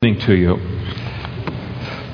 to you.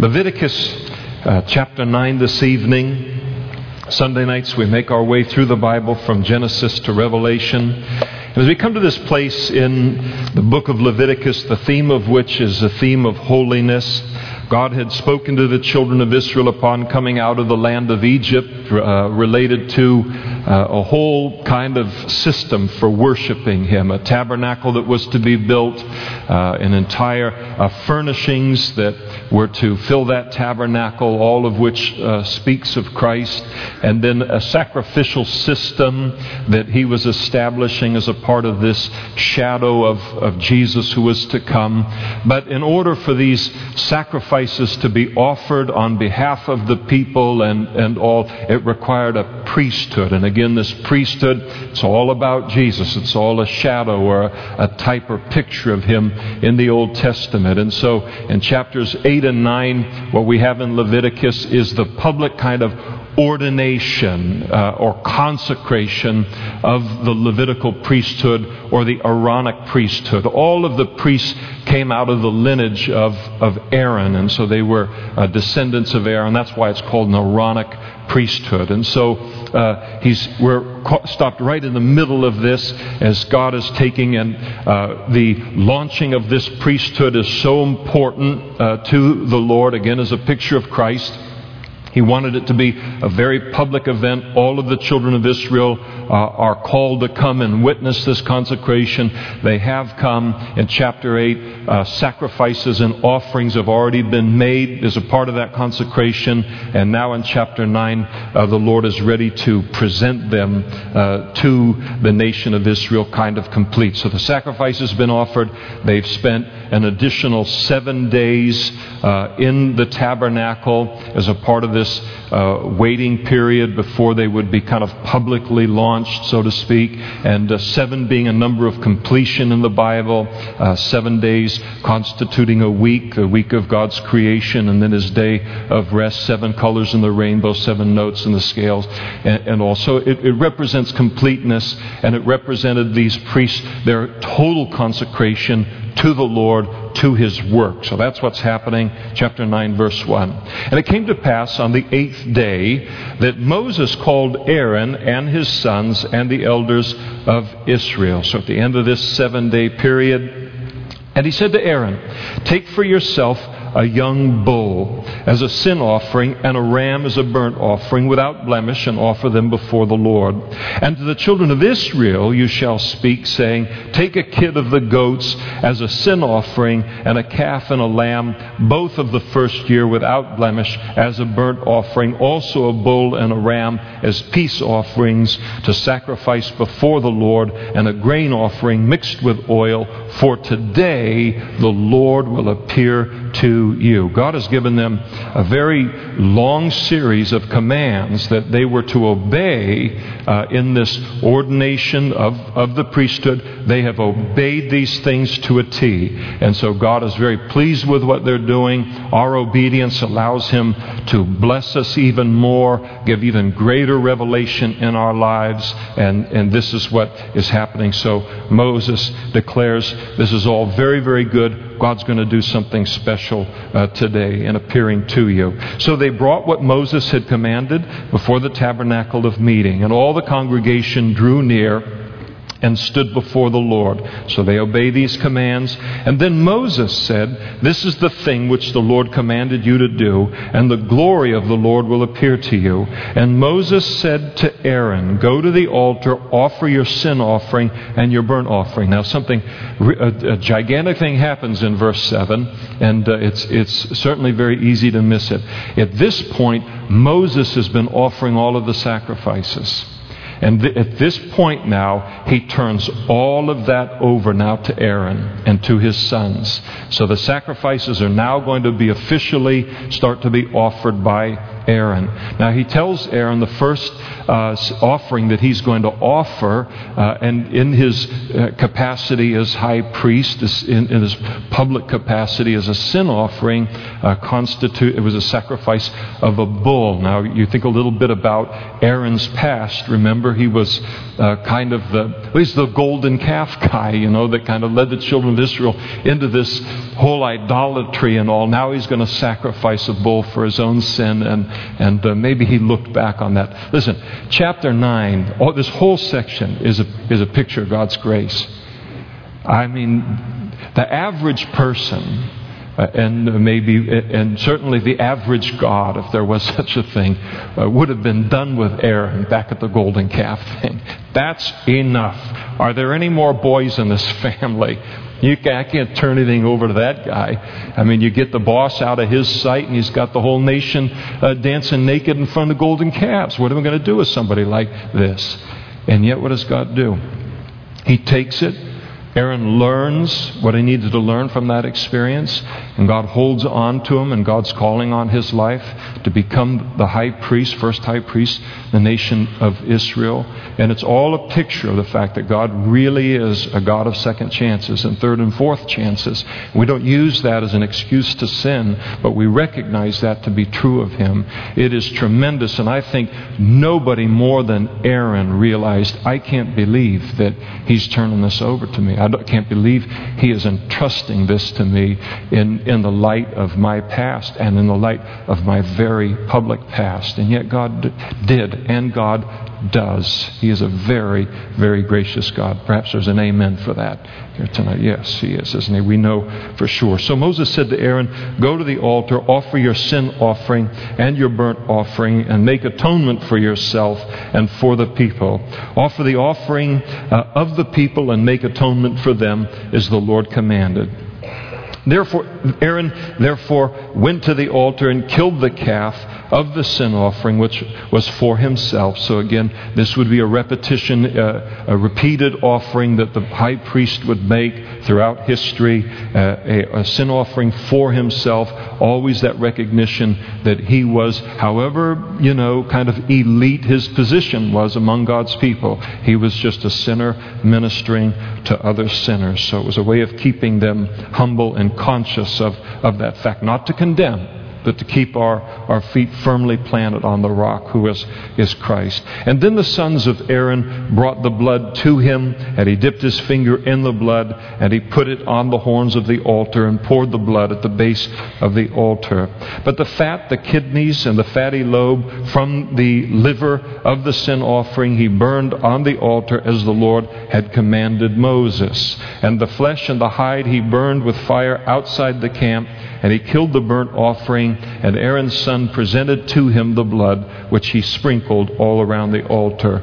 Leviticus uh, chapter 9 this evening. Sunday nights we make our way through the Bible from Genesis to Revelation. And as we come to this place in the book of Leviticus, the theme of which is a theme of holiness, God had spoken to the children of Israel upon coming out of the land of Egypt, uh, related to uh, a whole kind of system for worshiping Him, a tabernacle that was to be built, uh, an entire uh, furnishings that were to fill that tabernacle, all of which uh, speaks of Christ, and then a sacrificial system that He was establishing as a part of this shadow of, of Jesus who was to come. But in order for these sacrifices, to be offered on behalf of the people and, and all, it required a priesthood. And again, this priesthood, it's all about Jesus. It's all a shadow or a, a type or picture of him in the Old Testament. And so in chapters 8 and 9, what we have in Leviticus is the public kind of ordination uh, or consecration of the Levitical priesthood or the Aaronic priesthood. All of the priests came out of the lineage of, of Aaron, and so they were uh, descendants of Aaron. That's why it's called an Aaronic priesthood. And so uh, he's, we're stopped right in the middle of this as God is taking, and uh, the launching of this priesthood is so important uh, to the Lord, again, as a picture of Christ. He wanted it to be a very public event. All of the children of Israel uh, are called to come and witness this consecration. They have come. In chapter 8, uh, sacrifices and offerings have already been made as a part of that consecration. And now in chapter 9, uh, the Lord is ready to present them uh, to the nation of Israel, kind of complete. So the sacrifice has been offered. They've spent an additional seven days uh, in the tabernacle as a part of this uh, waiting period before they would be kind of publicly launched, so to speak. And uh, seven being a number of completion in the Bible, uh, seven days constituting a week, the week of God's creation, and then his day of rest, seven colors in the rainbow, seven notes in the scales. And, and also, it, it represents completeness, and it represented these priests, their total consecration to the Lord, to his work. So that's what's happening, chapter 9, verse 1. And it came to pass on the eighth day that Moses called Aaron and his sons and the elders of Israel. So at the end of this seven day period, and he said to Aaron, Take for yourself a young bull as a sin offering and a ram as a burnt offering without blemish and offer them before the Lord. And to the children of Israel you shall speak, saying, Take a kid of the goats as a sin offering and a calf and a lamb, both of the first year without blemish, as a burnt offering, also a bull and a ram as peace offerings to sacrifice before the Lord, and a grain offering mixed with oil. For today the Lord will appear to you. God has given them a very long series of commands that they were to obey uh, in this ordination of, of the priesthood. They have obeyed these things to a T. And so God is very pleased with what they're doing. Our obedience allows Him to bless us even more, give even greater revelation in our lives. And, and this is what is happening. So Moses declares this is all very, very good God's going to do something special uh, today in appearing to you. So they brought what Moses had commanded before the tabernacle of meeting, and all the congregation drew near and stood before the Lord. So they obey these commands. And then Moses said, This is the thing which the Lord commanded you to do, and the glory of the Lord will appear to you. And Moses said to Aaron, Go to the altar, offer your sin offering and your burnt offering. Now, something, a, a gigantic thing happens in verse 7, and uh, it's, it's certainly very easy to miss it. At this point, Moses has been offering all of the sacrifices. And th- at this point now, he turns all of that over now to Aaron and to his sons. So the sacrifices are now going to be officially start to be offered by Aaron. Now, he tells Aaron the first uh, offering that he's going to offer, uh, and in his uh, capacity as high priest, in, in, his public capacity as a sin offering, uh, constitute it was a sacrifice of a bull. Now, you think a little bit about Aaron's past. Remember, he was uh, kind of the he's the golden calf guy, you know, that kind of led the children of Israel into this whole idolatry and all. Now he's going to sacrifice a bull for his own sin, and and uh, maybe he looked back on that. Listen, chapter 9, all, this whole section is a, is a picture of God's grace. I mean, the average person, uh, and maybe, and certainly the average God, if there was such a thing, uh, would have been done with Aaron back at the golden calf thing. That's enough. Are there any more boys in this family? You can, I can't turn anything over to that guy. I mean, you get the boss out of his sight, and he's got the whole nation uh, dancing naked in front of golden calves. What am I going to do with somebody like this? And yet, what does God do? He takes it Aaron learns what he needed to learn from that experience, and God holds on to him, and God's calling on his life to become the high priest, first high priest, the nation of Israel. And it's all a picture of the fact that God really is a God of second chances and third and fourth chances. We don't use that as an excuse to sin, but we recognize that to be true of him. It is tremendous, and I think nobody more than Aaron realized I can't believe that he's turning this over to me. I can't believe He is entrusting this to me in, in the light of my past and in the light of my very public past. And yet God did, and God does. He is a very, very gracious God. Perhaps there's an amen for that here tonight. Yes, He is, isn't He? We know for sure. So Moses said to Aaron, Go to the altar, offer your sin offering and your burnt offering, and make atonement for yourself and for the people. Offer the offering uh, of the people and make atonement for them as the Lord commanded. Therefore, Aaron therefore went to the altar and killed the calf of the sin offering, which was for himself. So again, this would be a repetition, uh, a repeated offering that the high priest would make throughout history, uh, a, a sin offering for himself. Always that recognition that he was, however, you know, kind of elite his position was among God's people. He was just a sinner ministering to other sinners. So it was a way of keeping them humble and conscious of, of that fact, not to condemn, but to keep our, our feet firmly planted on the rock, who is, is Christ. And then the sons of Aaron brought the blood to him, and he dipped his finger in the blood, and he put it on the horns of the altar, and poured the blood at the base of the altar. But the fat, the kidneys, and the fatty lobe from the liver of the sin offering he burned on the altar as the Lord had commanded Moses. And the flesh and the hide he burned with fire outside the camp and he killed the burnt offering, and Aaron's son presented to him the blood, which he sprinkled all around the altar.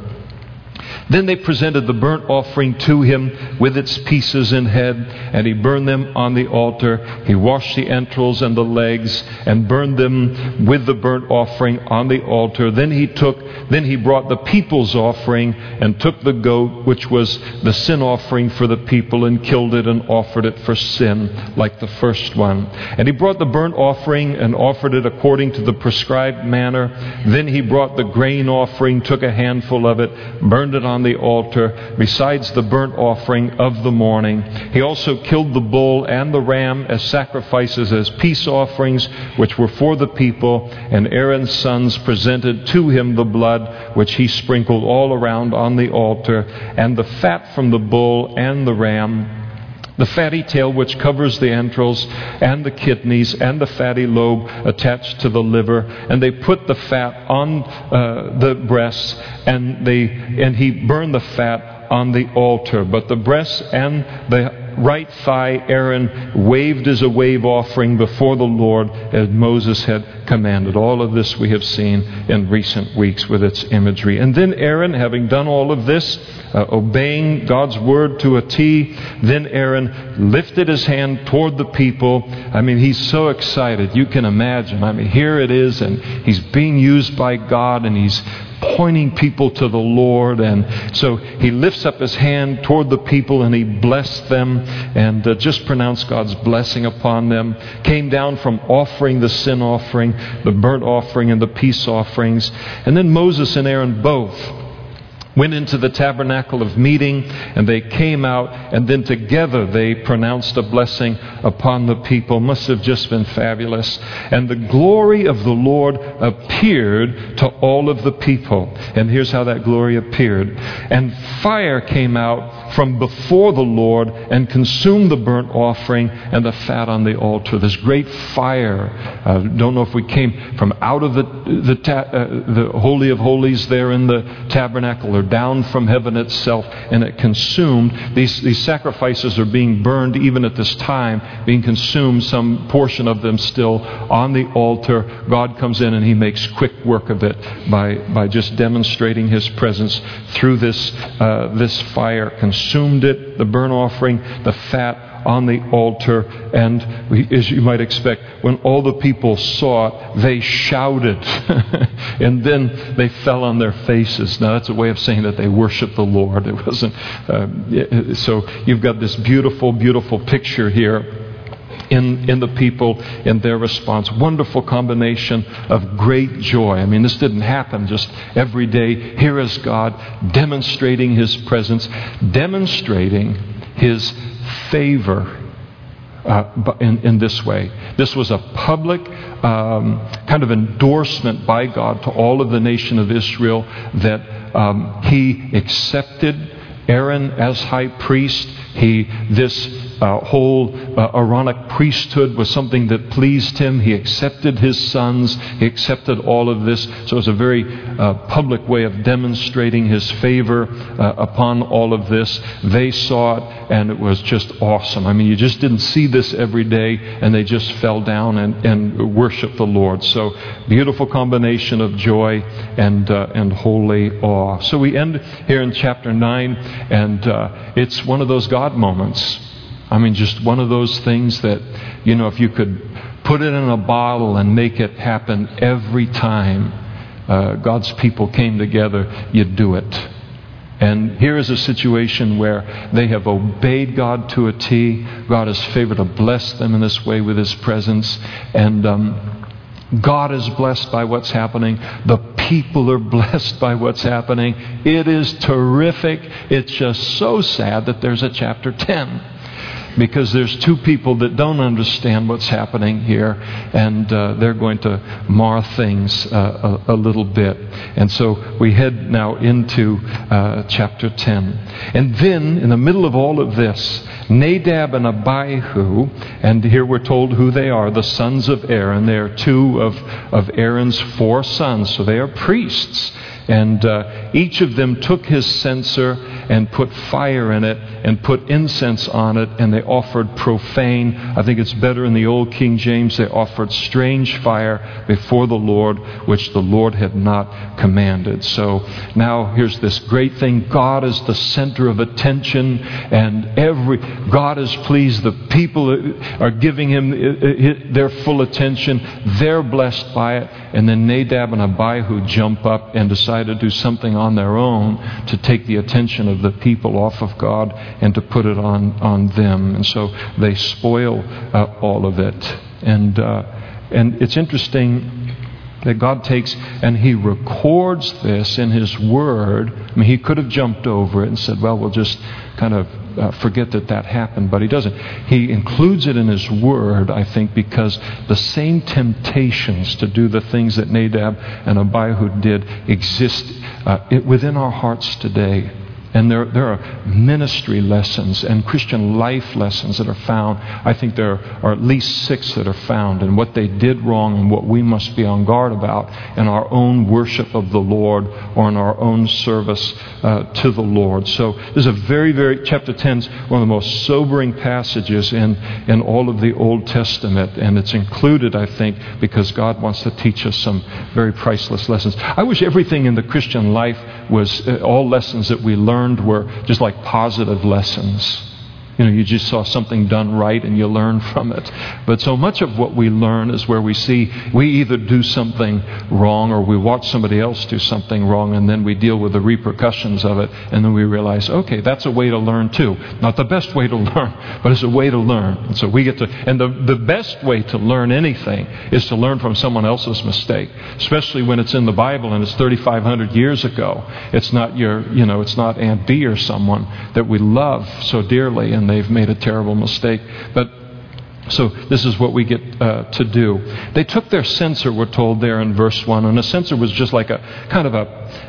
Then they presented the burnt offering to him with its pieces and head, and he burned them on the altar. He washed the entrails and the legs, and burned them with the burnt offering on the altar. Then he took, then he brought the people's offering, and took the goat, which was the sin offering for the people, and killed it and offered it for sin, like the first one. And he brought the burnt offering and offered it according to the prescribed manner. Then he brought the grain offering, took a handful of it, burned it on on the altar, besides the burnt offering of the morning. He also killed the bull and the ram as sacrifices, as peace offerings, which were for the people. And Aaron's sons presented to him the blood, which he sprinkled all around on the altar, and the fat from the bull and the ram the fatty tail, which covers the entrails and the kidneys and the fatty lobe attached to the liver, and they put the fat on uh, the breasts, and they and he burned the fat on the altar. But the breasts and the right thigh Aaron waved as a wave offering before the Lord as Moses had commanded. All of this we have seen in recent weeks with its imagery. And then Aaron, having done all of this, uh, obeying God's word to a T, then Aaron lifted his hand toward the people. I mean, he's so excited. You can imagine. I mean, here it is, and he's being used by God, and he's pointing people to the Lord. And so he lifts up his hand toward the people and he blessed them and uh, just pronounced God's blessing upon them. Came down from offering the sin offering, the burnt offering, and the peace offerings. And then Moses and Aaron both went into the tabernacle of meeting and they came out and then together they pronounced a blessing upon the people must have just been fabulous and the glory of the lord appeared to all of the people and here's how that glory appeared and fire came out from before the Lord and consumed the burnt offering and the fat on the altar. This great fire. Uh, don't know if we came from out of the, the, ta- uh, the Holy of Holies there in the tabernacle or down from heaven itself, and it consumed. These, these sacrifices are being burned even at this time, being consumed, some portion of them still on the altar. God comes in and He makes quick work of it by, by just demonstrating His presence through this, uh, this fire consumed it, the burnt offering, the fat on the altar. And as you might expect, when all the people saw it, they shouted. and then they fell on their faces. Now, that's a way of saying that they worshiped the Lord. It wasn't. Uh, so you've got this beautiful, beautiful picture here in, in the people in their response. Wonderful combination of great joy. I mean, this didn't happen just every day. Here is God demonstrating His presence, demonstrating His favor. Uh, in, in this way. This was a public um, kind of endorsement by God to all of the nation of Israel that um, He accepted Aaron as high priest. He, this uh, whole uh, Aaronic priesthood was something that pleased him. He accepted his sons. He accepted all of this. So it was a very uh, public way of demonstrating his favor uh, upon all of this. They saw it, and it was just awesome. I mean, you just didn't see this every day, and they just fell down and, and worshiped the Lord. So beautiful combination of joy and uh, and holy awe. So we end here in chapter nine, and uh, it's one of those God moments. I mean, just one of those things that, you know, if you could put it in a bottle and make it happen every time uh, God's people came together, you'd do it. And here is a situation where they have obeyed God to a T. God has favored to bless them in this way with His presence. And um, God is blessed by what's happening. The people are blessed by what's happening. It is terrific. It's just so sad that there's a chapter 10 because there's two people that don't understand what's happening here, and uh, they're going to mar things uh, a, a, little bit. And so we head now into uh, chapter 10. And then, in the middle of all of this, Nadab and Abihu, and here we're told who they are the sons of Aaron. They are two of, of Aaron's four sons, so they are priests. And uh, each of them took his censer and put fire in it and put incense on it, and they offered profane. I think it's better in the Old King James. They offered strange fire before the Lord, which the Lord had not commanded. So now here's this great thing God is the center of attention, and every God is pleased. The people are giving him uh, uh, their full attention. They're blessed by it. And then Nadab and Abihu jump up and decide to do something on their own to take the attention of the people off of God and to put it on, on them. And so they spoil uh, all of it. And, uh, and it's interesting that God takes and He records this in His Word. I mean, He could have jumped over it and said, well, we'll just kind of uh, forget that that happened, but He doesn't. He includes it in His Word, I think, because the same temptations to do the things that Nadab and Abihu did exist uh, within our hearts today. And there, there are ministry lessons and Christian life lessons that are found. I think there are at least six that are found and what they did wrong and what we must be on guard about in our own worship of the Lord or in our own service uh, to the Lord. So this is a very, very, chapter 10 is one of the most sobering passages in, in all of the Old Testament. And it's included, I think, because God wants to teach us some very priceless lessons. I wish everything in the Christian life was uh, all lessons that we learned were just like positive lessons. You know, you just saw something done right and you learn from it. But so much of what we learn is where we see we either do something wrong or we watch somebody else do something wrong and then we deal with the repercussions of it and then we realize, okay, that's a way to learn too. Not the best way to learn, but it's a way to learn. And so we get to, and the, the best way to learn anything is to learn from someone else's mistake, especially when it's in the Bible and it's 3,500 years ago. It's not your, you know, it's not Aunt B or someone that we love so dearly and they've made a terrible mistake. But so this is what we get uh, to do. They took their censer, we're told there in verse 1, and a censer was just like a kind of a,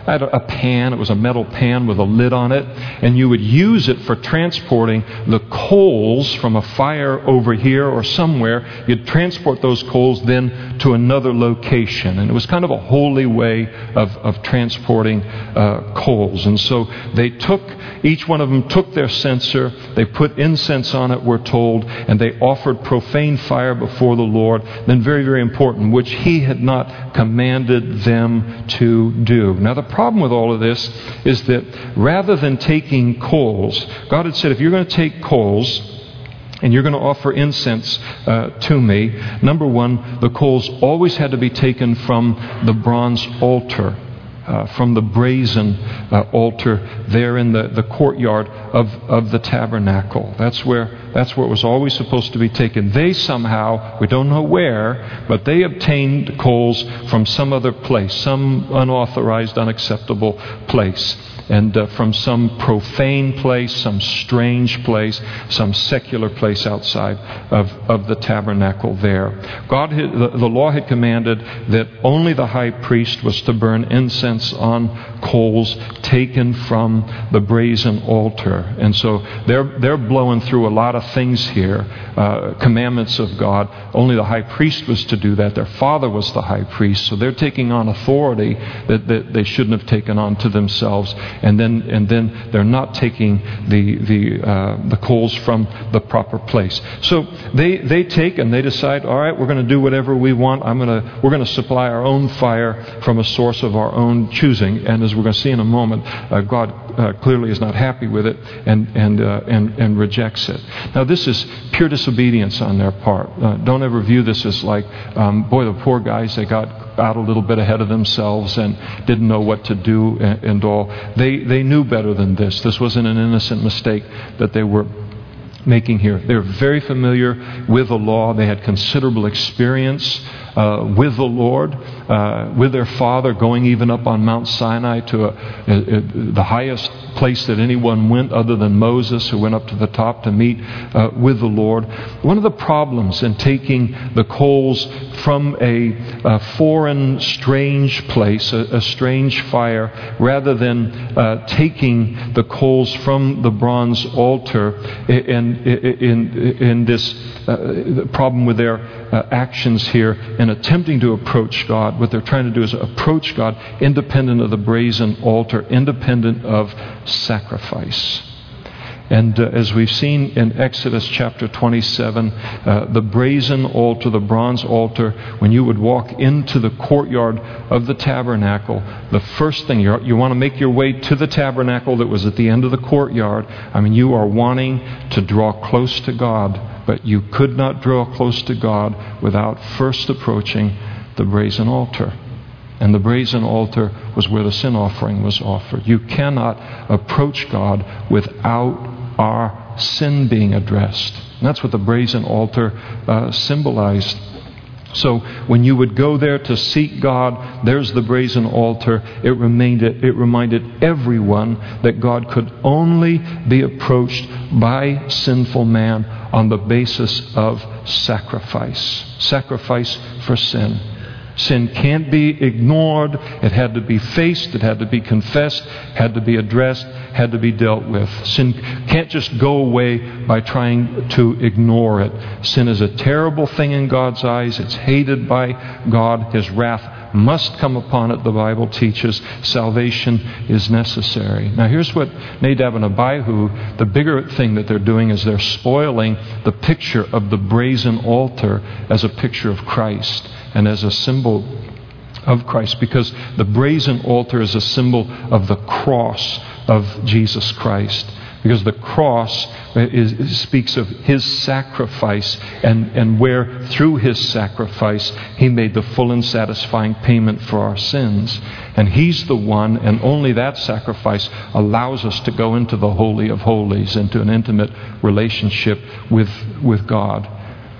a pan. It was a metal pan with a lid on it, and you would use it for transporting the coals from a fire over here or somewhere. You'd transport those coals then to another location, and it was kind of a holy way of, of transporting uh, coals. And so they took, each one of them took their censer, they put incense on it, we're told, and they offered profane fire before the Lord, then very, very important, which he had not commanded them to do. Now, the problem with all of this is that rather than taking coals, God had said, if you're going to take coals, and you're going to offer incense uh, to me, number one, the coals always had to be taken from the bronze altar uh, from the brazen uh, altar there in the, the courtyard of, of the tabernacle. That's where, that's where it was always supposed to be taken. They somehow, we don't know where, but they obtained coals from some other place, some unauthorized, unacceptable place and uh, from some profane place, some strange place, some secular place outside of, of the tabernacle there. God, had, the, the law had commanded that only the high priest was to burn incense on coals taken from the brazen altar. And so they're, they're blowing through a lot of things here, uh, commandments of God. Only the high priest was to do that. Their father was the high priest. So they're taking on authority that, that they shouldn't have taken on to themselves and then and then they're not taking the the uh, the coals from the proper place. So they they take and they decide, all right, we're going to do whatever we want. I'm to we're going to supply our own fire from a source of our own choosing. And as we're going to see in a moment, uh, God uh, clearly is not happy with it and and uh, and and rejects it. Now this is pure disobedience on their part. Uh, don't ever view this as like, um, boy, the poor guys they got out a little bit ahead of themselves and didn't know what to do and, and all. They, they knew better than this. This wasn't an innocent mistake that they were making here. They were very familiar with the law. They had considerable experience uh, with the Lord, uh, with their Father, going even up on Mount Sinai to a, a, a, the highest place that anyone went other than Moses, who went up to the top to meet uh, with the Lord. One of the problems in taking the coals from a, foreign, strange place, a, strange fire, rather than uh, taking the coals from the bronze altar, in, in, in this uh, problem with their uh, actions here in attempting to approach God, what they're trying to do is approach God independent of the brazen altar, independent of sacrifice. And uh, as we've seen in Exodus chapter 27, uh, the brazen altar, the bronze altar, when you would walk into the courtyard of the tabernacle, the first thing you want to make your way to the tabernacle that was at the end of the courtyard. I mean, you are wanting to draw close to God, but you could not draw close to God without first approaching the brazen altar. And the brazen altar was where the sin offering was offered. You cannot approach God without our sin being addressed. And that's what the brazen altar uh, symbolized. So when you would go there to seek God, there's the brazen altar. It reminded, it reminded everyone that God could only be approached by sinful man on the basis of sacrifice. Sacrifice for sin. Sin can't be ignored. It had to be faced. It had to be confessed. Had to be addressed. Had to be dealt with. Sin can't just go away by trying to ignore it. Sin is a terrible thing in God's eyes. It's hated by God. His wrath must come upon it, the Bible teaches. Salvation is necessary. Now, here's what Nadab and Abihu, the bigger thing that they're doing is they're spoiling the picture of the brazen altar as a picture of Christ and as a symbol of Christ because the brazen altar is a symbol of the cross of Jesus Christ. because the cross uh, is, speaks of his sacrifice and, and where through his sacrifice he made the full and satisfying payment for our sins. And he's the one, and only that sacrifice allows us to go into the Holy of Holies, into an intimate relationship with, with God.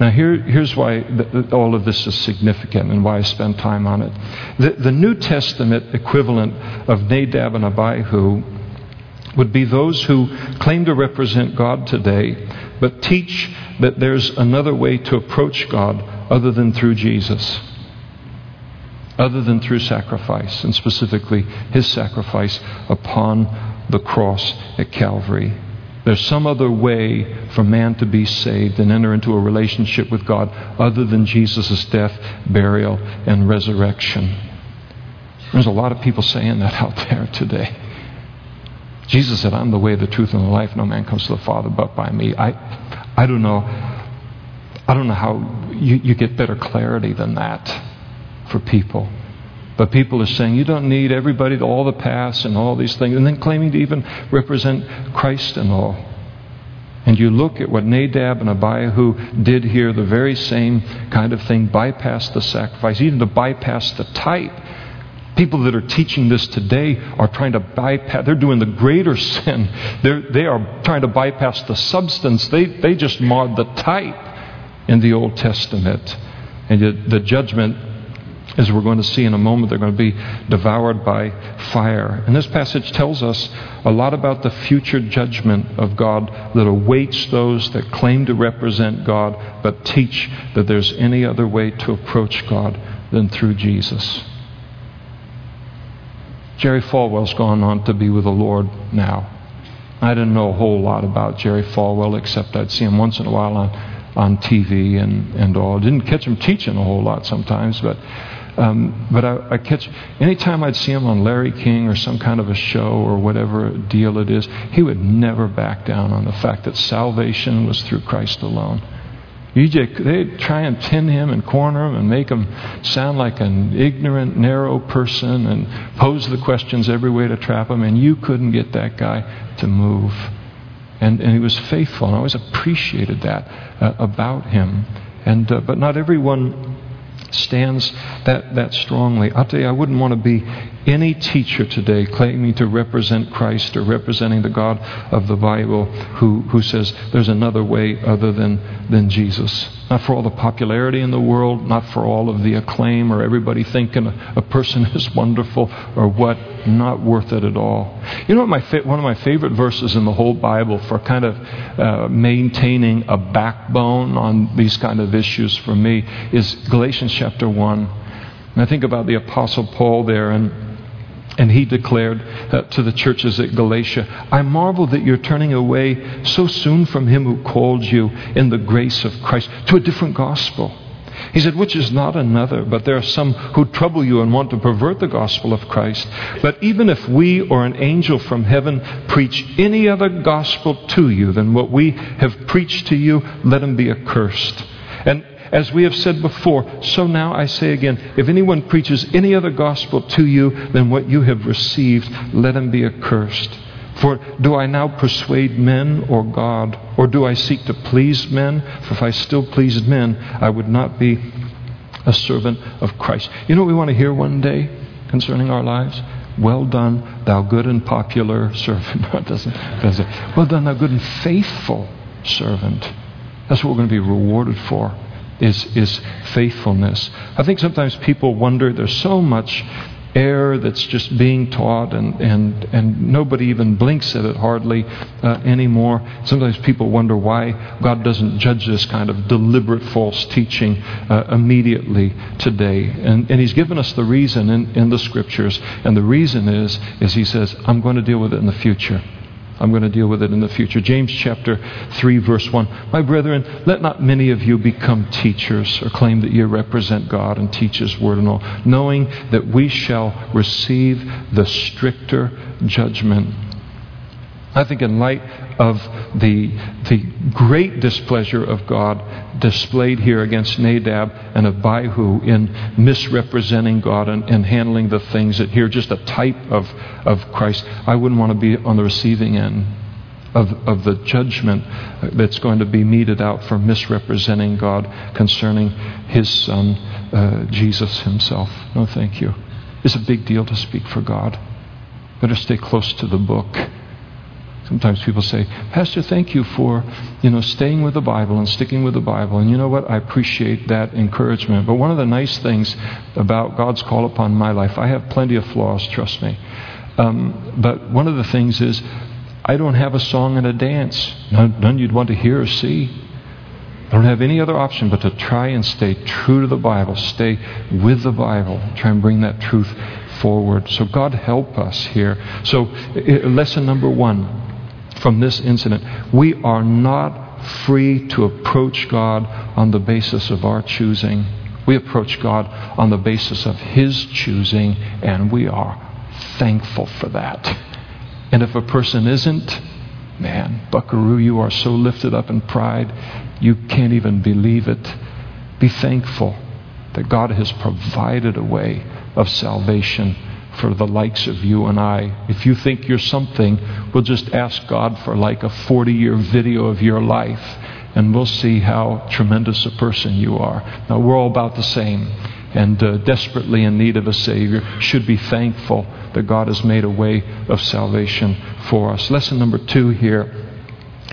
Now, here, here's why the, all of this is significant and why I spend time on it. The, the New Testament equivalent of Nadab and Abihu would be those who claim to represent God today, but teach that there's another way to approach God other than through Jesus, other than through sacrifice, and specifically his sacrifice upon the cross at Calvary. There's some other way for man to be saved and enter into a relationship with God other than Jesus' death, burial, and resurrection. There's a lot of people saying that out there today. Jesus said, I'm the way, the truth, and the life. No man comes to the Father but by me. I, I don't know. I don't know how you, you get better clarity than that for people. But people are saying you don't need everybody, to all the paths and all these things, and then claiming to even represent Christ and all. And you look at what Nadab and Abihu did here, the very same kind of thing, bypass the sacrifice, even to bypass the type People that are teaching this today are trying to bypass, they're doing the greater sin. They're, they are trying to bypass the substance. They, they just marred the type in the Old Testament. And yet the judgment, as we're going to see in a moment, they're going to be devoured by fire. And this passage tells us a lot about the future judgment of God that awaits those that claim to represent God but teach that there's any other way to approach God than through Jesus. Jerry Falwell's gone on to be with the Lord now. I didn't know a whole lot about Jerry Falwell except I'd see him once in a while on, on TV and, and all. Didn't catch him teaching a whole lot sometimes, but um, but I, I catch anytime I'd see him on Larry King or some kind of a show or whatever deal it is, he would never back down on the fact that salvation was through Christ alone. EJ, they'd try and pin him and corner him and make him sound like an ignorant, narrow person and pose the questions every way to trap him, and you couldn't get that guy to move. And, and he was faithful, and I always appreciated that uh, about him. And, uh, but not everyone stands that, that strongly. I'll tell you, I wouldn't want to be any teacher today claiming to represent Christ or representing the God of the Bible who, who says there's another way other than, than Jesus. Not for all the popularity in the world, not for all of the acclaim or everybody thinking a, a person is wonderful or what. Not worth it at all. You know what my fa- one of my favorite verses in the whole Bible for kind of uh, maintaining a backbone on these kind of issues for me is Galatians chapter 1. And I think about the Apostle Paul there and and he declared uh, to the churches at Galatia, I marvel that you're turning away so soon from him who called you in the grace of Christ to a different gospel. He said, which is not another, but there are some who trouble you and want to pervert the gospel of Christ. But even if we or an angel from heaven preach any other gospel to you than what we have preached to you, let him be accursed. And as we have said before, so now I say again if anyone preaches any other gospel to you than what you have received, let him be accursed. For do I now persuade men or God? Or do I seek to please men? For if I still pleased men, I would not be a servant of Christ. You know what we want to hear one day concerning our lives? Well done, thou good and popular servant. No, it doesn't, doesn't. Well done, thou good and faithful servant. That's what we're going to be rewarded for is, is faithfulness. I think sometimes people wonder there's so much error that's just being taught and, and, and nobody even blinks at it hardly uh, anymore. Sometimes people wonder why God doesn't judge this kind of deliberate false teaching uh, immediately today. And, and He's given us the reason in, in the scriptures. And the reason is, is He says, I'm going to deal with it in the future. I'm going to deal with it in the future. James chapter 3, verse 1. My brethren, let not many of you become teachers or claim that you represent God and teach His word and all, knowing that we shall receive the stricter judgment I think, in light of the, the great displeasure of God displayed here against Nadab and Abihu in misrepresenting God and, and handling the things that here, just a type of, of Christ, I wouldn't want to be on the receiving end. of, of the judgment that's going to be meted out for misrepresenting God concerning His Son, uh, Jesus Himself. No, thank you. It's a big deal to speak for God. Better stay close to the book. Sometimes people say, Pastor, thank you for, you know, staying with the Bible and sticking with the Bible. And you know what? I appreciate that encouragement. But one of the nice things about God's call upon my life, I have plenty of flaws, trust me. Um, but one of the things is, I don't have a song and a dance, none, none you'd want to hear or see. I don't have any other option but to try and stay true to the Bible, stay with the Bible, try and bring that truth forward. So God help us here. So lesson number one from this incident. We are not free to approach God on the basis of our choosing. We approach God on the basis of His choosing, and we are thankful for that. And if a person isn't, man, buckaroo, you are so lifted up in pride, you can't even believe it. Be thankful that God has provided a way of salvation for the likes of you and I. If you think you're something, we'll just ask God for like a 40 year video of your life, and we'll see how tremendous a person you are. Now, we're all about the same and uh, desperately in need of a Savior, should be thankful that God has made a way of salvation for us. Lesson number two here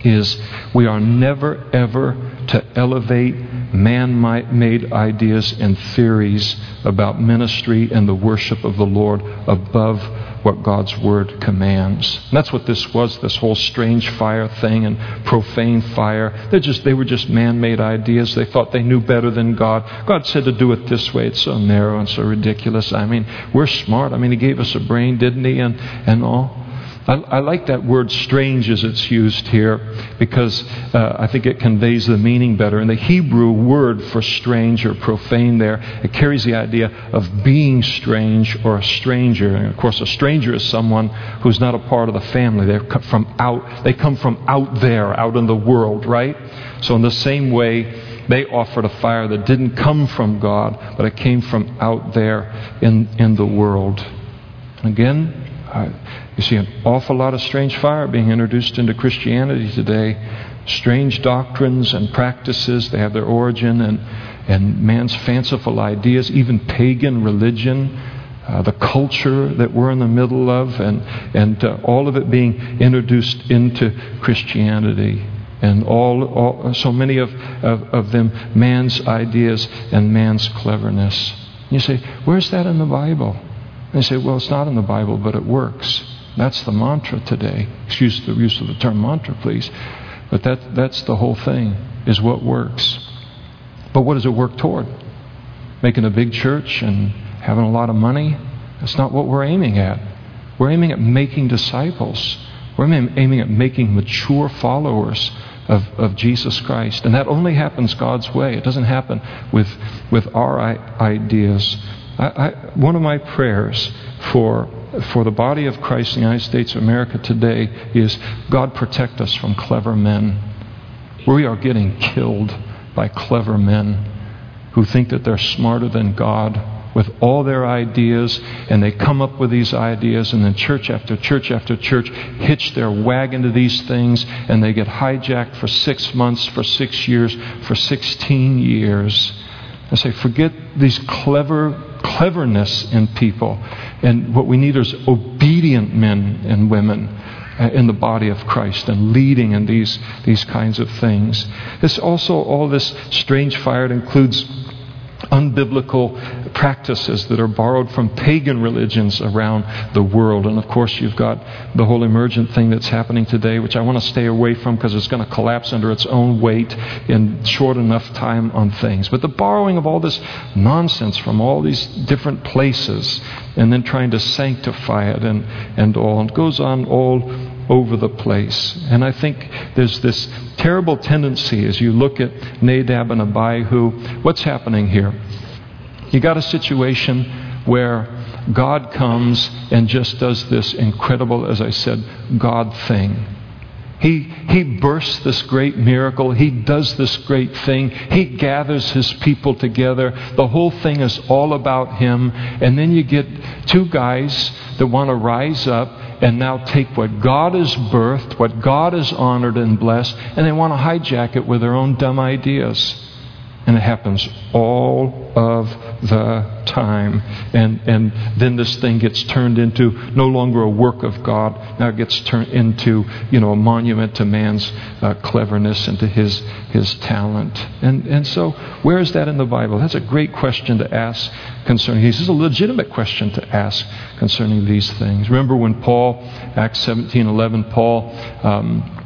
is we are never, ever to elevate man made ideas and theories about ministry and the worship of the Lord above what God's Word commands. And that's what this was, this whole strange fire thing and profane fire. They're just, they were just man made ideas. They thought they knew better than God. God said to do it this way. It's so narrow and so ridiculous. I mean, we're smart. I mean, He gave us a brain, didn't He? And, and all. I, I, like that word strange as it's used here because uh, I think it conveys the meaning better. And the Hebrew word for strange or profane there, it carries the idea of being strange or a stranger. And of course, a stranger is someone who's not a part of the family. They're from out, they come from out there, out in the world, right? So in the same way, they offered a fire that didn't come from God, but it came from out there in, in the world. Again, you see an awful lot of strange fire being introduced into Christianity today. Strange doctrines and practices, they have their origin in, in man's fanciful ideas, even pagan religion. Uh, the culture that we're in the middle of, and, and uh, all of it being introduced into Christianity. And all, all so many of, of, of them, man's ideas and man's cleverness. You say, where's that in the Bible? They say, well, it's not in the Bible, but it works. That's the mantra today. Excuse the use of the term mantra, please. But that, that's the whole thing, is what works. But what does it work toward? Making a big church and having a lot of money? That's not what we're aiming at. We're aiming at making disciples. We're aiming at making mature followers of, of Jesus Christ. And that only happens God's way. It doesn't happen with, with our ideas. I, I, one of my prayers for, for the body of Christ in the United States of America today is God protect us from clever men. We are getting killed by clever men who think that they're smarter than God with all their ideas, and they come up with these ideas, and then church after church after church hitch their wagon to these things, and they get hijacked for six months, for six years, for 16 years. I say, forget these clever cleverness in people. And what we need is obedient men and women uh, in the body of Christ and leading in these, these kinds of things. This also, all this strange fire, it includes unbiblical practices that are borrowed from pagan religions around the world. And of course, you've got the whole emergent thing that's happening today, which I want to stay away from because it's going to collapse under its own weight in short enough time on things. But the borrowing of all this nonsense from all these different places and then trying to sanctify it and, and all, and goes on all over the place. And I think there's this terrible tendency as you look at Nadab and Abihu. What's happening here? You got a situation where God comes and just does this incredible, as I said, God thing. He, he bursts this great miracle. He does this great thing. He gathers his people together. The whole thing is all about him. And then you get two guys that want to rise up and now take what God has birthed, what God has honored and blessed, and they want to hijack it with their own dumb ideas. And it happens all of the time. And, and then this thing gets turned into no longer a work of God. Now it gets turned into, you know, a monument to man's uh, cleverness and to his, his talent. And, and so, where is that in the Bible? That's a great question to ask concerning these. This is a legitimate question to ask concerning these things. Remember when Paul, Acts 17 11, Paul, um,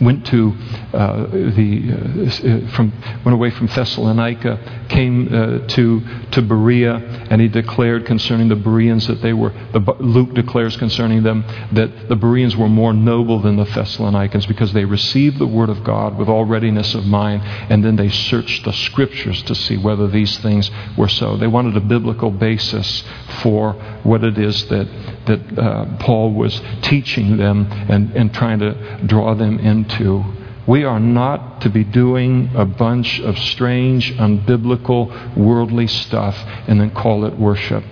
went to uh, the uh, from went away from Thessalonica, came uh, to to Berea, and he declared concerning the Bereans that they were. The, Luke declares concerning them that the Bereans were more noble than the Thessalonians because they received the word of God with all readiness of mind, and then they searched the scriptures to see whether these things were so. They wanted a biblical basis for what it is that that uh, Paul was teaching them and, and trying to draw them into. We are not to be doing a bunch of strange, unbiblical, worldly stuff and then call it worship.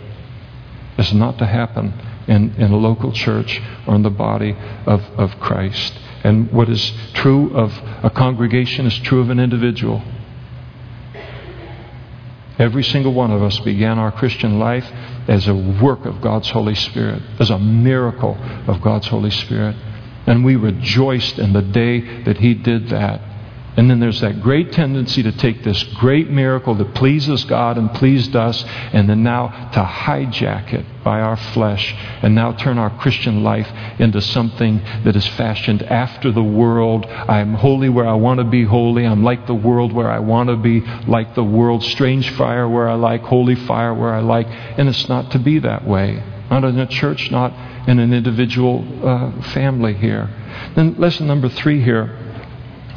It's not to happen in, in a local church or in the body of, of Christ. And what is true of a congregation is true of an individual. Every single one of us began our Christian life as a work of God's Holy Spirit, as a miracle of God's Holy Spirit. And we rejoiced in the day that He did that. And then there's that great tendency to take this great miracle that pleases God and pleased us, and then now to hijack it by our flesh, and now turn our Christian life into something that is fashioned after the world. I'm holy where I want to be holy. I'm like the world where I want to be like the world. Strange fire where I like, holy fire where I like. And it's not to be that way. Not in a church, not in an individual uh, family here. Then, lesson number three here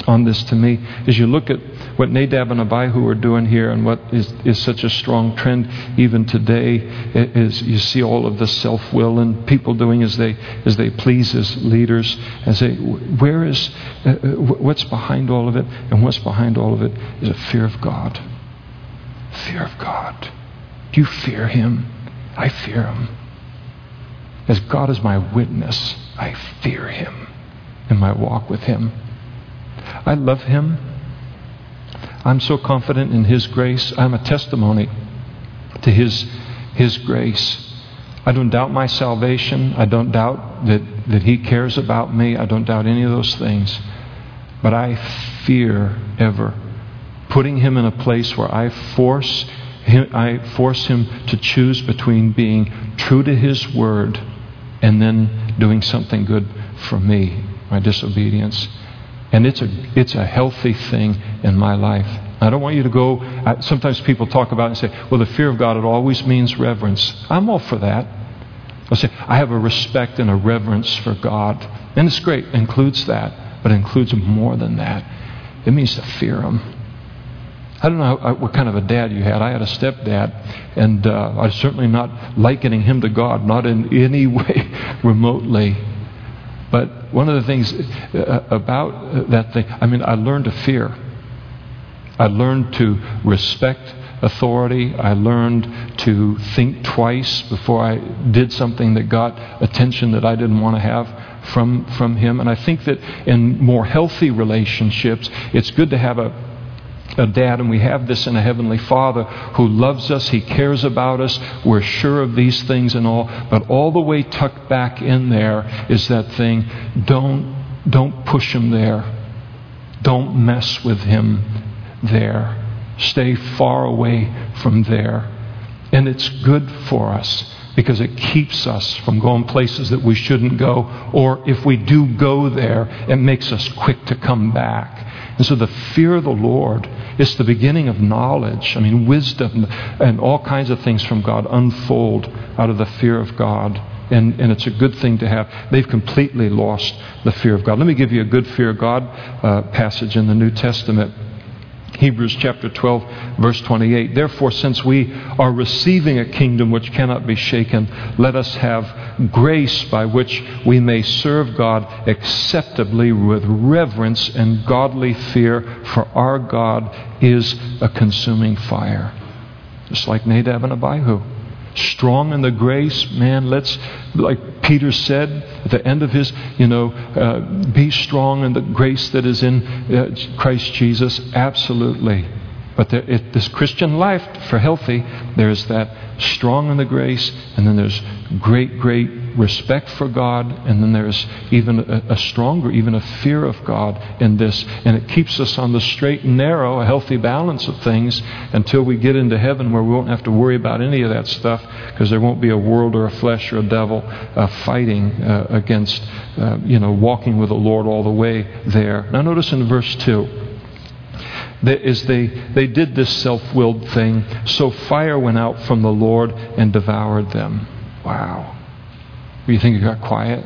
on this to me is you look at what Nadab and Abihu are doing here and what is, is such a strong trend even today. Is you see all of the self-will and people doing as they as they please as leaders as they where is uh, uh what's behind all of it? And what's behind all of it is a fear of God. Fear of God. Do you fear him? I fear him as God is my witness I fear him in my walk with him I love him. I'm so confident in his grace. I'm a testimony to his, his grace. I don't doubt my salvation. I don't doubt that, that he cares about me. I don't doubt any of those things. But I fear ever putting him in a place where I force him, I force him to choose between being true to his word and then doing something good for me, my disobedience. And it's a, it's a healthy thing in my life. I don't want you to go. I, sometimes people talk about it and say, well, the fear of God, it always means reverence. I'm all for that. I say, I have a respect and a reverence for God. And it's great, it includes that, but it includes more than that. It means to fear Him. I don't know how, what kind of a dad you had. I had a stepdad, and uh, I'm certainly not likening him to God, not in any way remotely. But one of the things uh, about that thing, I mean, I learned to fear. I learned to respect authority. I learned to think twice before I did something that got attention that I didn't want to have from, from him. And I think that in more healthy relationships, it's good to have a a dad, and we have this in a Heavenly Father who loves us, He cares about us, we're sure of these things and all, but all the way tucked back in there is that thing don't, don't push Him there. Don't mess with Him there. Stay far away from there. And it's good for us because it keeps us from going places that we shouldn't go, or if we do go there, it makes us quick to come back. And so the fear of the Lord is the beginning of knowledge. I mean, wisdom and all kinds of things from God unfold out of the fear of God. And, and it's a good thing to have. They've completely lost the fear of God. Let me give you a good fear of God uh, passage in the New Testament. Hebrews chapter 12, verse 28. Therefore, since we are receiving a kingdom which cannot be shaken, let us have grace by which we may serve God acceptably with reverence and godly fear, for our God is a consuming fire. Just like Nadab and Abihu. Strong in the grace, man, let's, like Peter said at the end of his, you know, uh, be strong in the grace that is in uh, Christ Jesus. Absolutely. But there, it, this Christian life, for healthy, there's that strong in the grace, and then there's great, great respect for God, and then there's even a, a, stronger, even a fear of God in this. And it keeps us on the straight and narrow, a healthy balance of things until we get into heaven where we won't have to worry about any of that stuff because there won't be a world or a flesh or a devil uh, fighting uh, against, uh, you know, walking with the Lord all the way there. Now, notice in verse 2 is they, they did this self willed thing. So fire went out from the Lord and devoured them. Wow. You think it got quiet?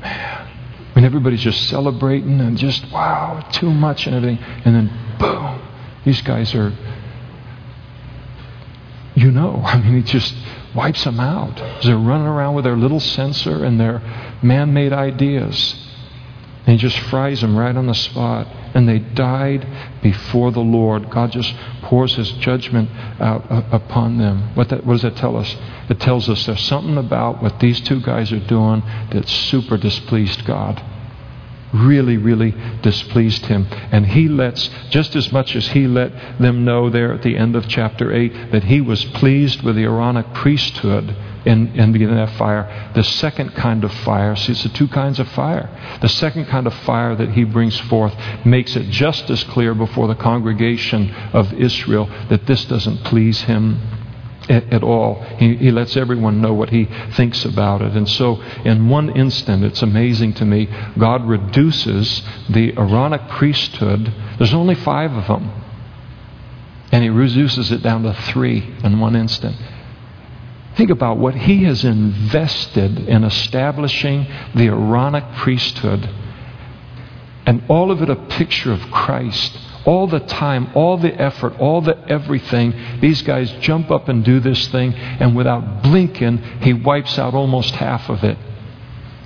Man. When everybody's just celebrating and just, wow, too much and everything. And then, boom, these guys are, you know, I mean, it just wipes them out. They're running around with their little censer and their man made ideas. And he just fries them right on the spot. And they died before the Lord. God just pours his judgment out uh, upon them. What, that, what does that tell us? It tells us there's something about what these two guys are doing that super displeased God. Really, really displeased him. And he lets, just as much as he let them know there at the end of chapter 8, that he was pleased with the Aaronic priesthood in, in beginning that fire. The second kind of fire, see, it's the two kinds of fire. The second kind of fire that he brings forth makes it just as clear before the congregation of Israel that this doesn't please him at, all. He, he lets everyone know what he thinks about it. And so, in one instant, it's amazing to me, God reduces the Aaronic priesthood. There's only five of them. And he reduces it down to three in one instant. Think about what he has invested in establishing the Aaronic priesthood, and all of it a picture of Christ. All the time, all the effort, all the everything, these guys jump up and do this thing, and without blinking, he wipes out almost half of it.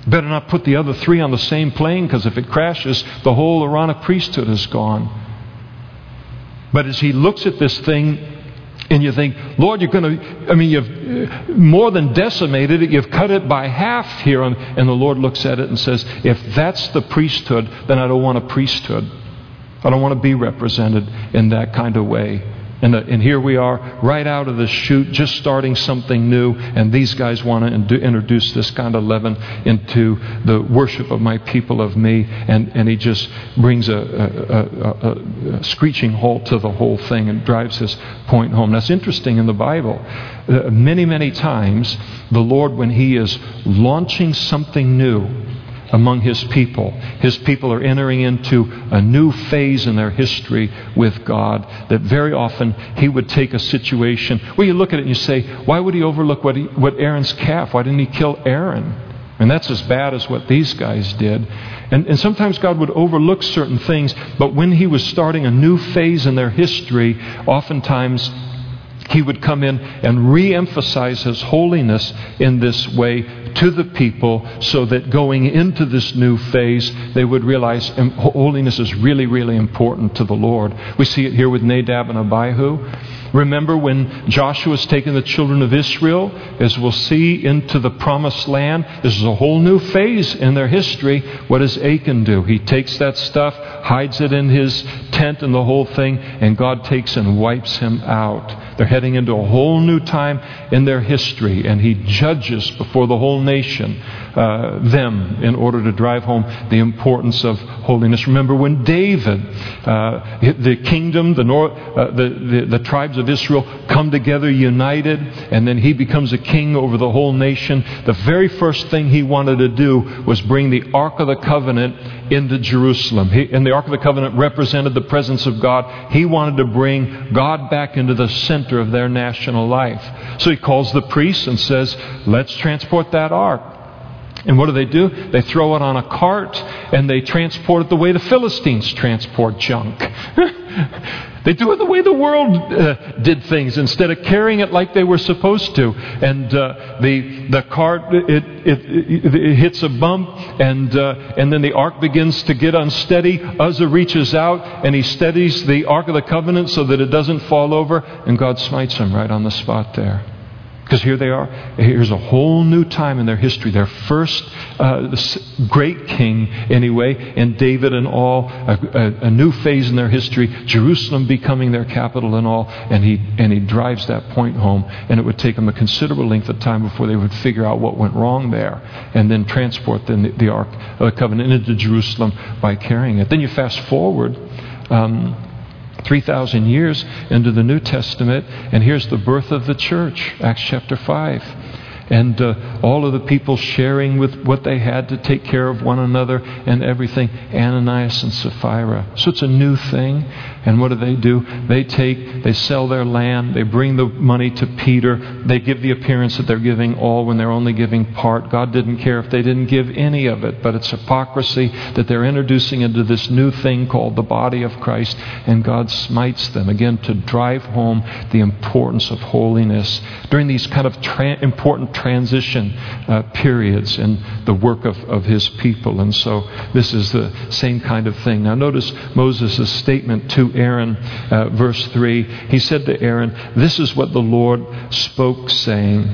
Better not put the other three on the same plane because if it crashes, the whole Aaronic priesthood is gone. But as he looks at this thing, and you think, Lord, you're going to, I mean, you've uh, more than decimated it, you've cut it by half here. And, and the Lord looks at it and says, if that's the priesthood, then I don't want a priesthood. I don't want to be represented in that kind of way. And, uh, and here we are, right out of the chute, just starting something new, and these guys want to in- introduce this kind of leaven into the worship of my people, of me, and, and he just brings a, a, a, a screeching halt to the whole thing and drives his point home. That's interesting in the Bible. Uh, many, many times, the Lord, when he is launching something new, among his people. His people are entering into a new phase in their history with God that very often he would take a situation where you look at it and you say, why would he overlook what, he, what Aaron's calf? Why didn't he kill Aaron? And that's as bad as what these guys did. And, and sometimes God would overlook certain things, but when he was starting a new phase in their history, oftentimes he would come in and re emphasize his holiness in this way to the people so that going into this new phase, they would realize holiness is really, really important to the Lord. We see it here with Nadab and Abihu. Remember when Joshua was taking the children of Israel, as we'll see, into the promised land? This is a whole new phase in their history. What does Achan do? He takes that stuff, hides it in his tent and the whole thing, and God takes and wipes him out. They're heading into a whole new time in their history, and he judges before the whole nation uh, them in order to drive home the importance of holiness. Remember when David, uh, the kingdom, the, north, uh, the, the, the tribes of Israel come together united, and then he becomes a king over the whole nation. The very first thing he wanted to do was bring the Ark of the Covenant into Jerusalem. He, and the Ark of the Covenant represented the presence of God. He wanted to bring God back into the center of their national life. So he calls the priests and says, Let's transport that ark. And what do they do? They throw it on a cart and they transport it the way the Philistines transport junk. they do it the way the world uh, did things instead of carrying it like they were supposed to. And uh, the, the cart, it, it, it, it, hits a bump and, uh, and then the ark begins to get unsteady. Uzzah reaches out and he steadies the Ark of the Covenant so that it doesn't fall over and God smites him right on the spot there. Because here they are. Here's a whole new time in their history. Their first uh, great king, anyway, and David and all. A, a, a, new phase in their history. Jerusalem becoming their capital and all. And he and he drives that point home. And it would take them a considerable length of time before they would figure out what went wrong there, and then transport the, the Ark of the Covenant into Jerusalem by carrying it. Then you fast forward. Um, 3,000 years into the New Testament, and here's the birth of the church, Acts chapter 5 and uh, all of the people sharing with what they had to take care of one another and everything. Ananias and Sapphira. So it's a new thing. And what do they do? They take, they sell their land, they bring the money to Peter, they give the appearance that they're giving all when they're only giving part. God didn't care if they didn't give any of it, but it's hypocrisy that they're introducing into this new thing called the body of Christ, and God smites them again to drive home the importance of holiness during these kind of tra- important transition uh, periods in the work of, of his people. And so this is the same kind of thing. Now, notice Moses' statement to Aaron, uh, verse 3. He said to Aaron, This is what the Lord spoke, saying.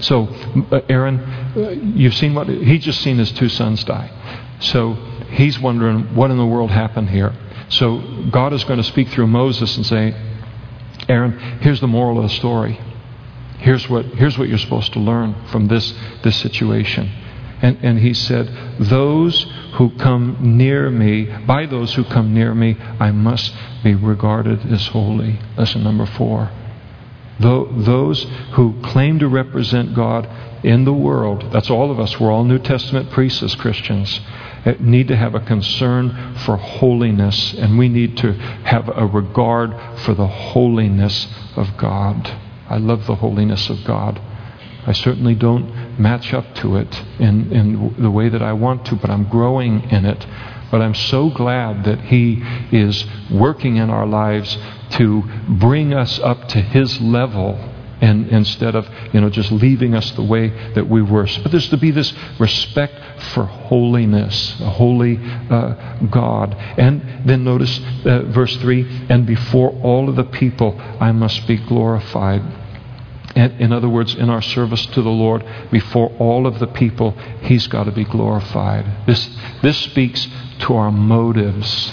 So, uh, Aaron, uh, you've seen what? He's just seen his two sons die. So, he's wondering what in the world happened here. So, God is going to speak through Moses and say, Aaron, here's the moral of the story. Here's what, here's what you're supposed to learn from this, this situation. And, and he said, Those who come near me, by those who come near me, I must be regarded as holy. Lesson number four. Those who claim to represent God in the world, that's all of us, we're all New Testament priests as Christians, eh, need to have a concern for holiness, and we need to have a regard for the holiness of God. I love the holiness of God. I certainly don't match up to it in, in the way that I want to, but I'm growing in it. But I'm so glad that He is working in our lives to bring us up to His level and instead of you know just leaving us the way that we were. But there's to be this respect for holiness, a holy uh, God. And then notice uh, verse three: and before all of the people, I must be glorified. In other words, in our service to the Lord, before all of the people, He's got to be glorified. This, this speaks to our motives.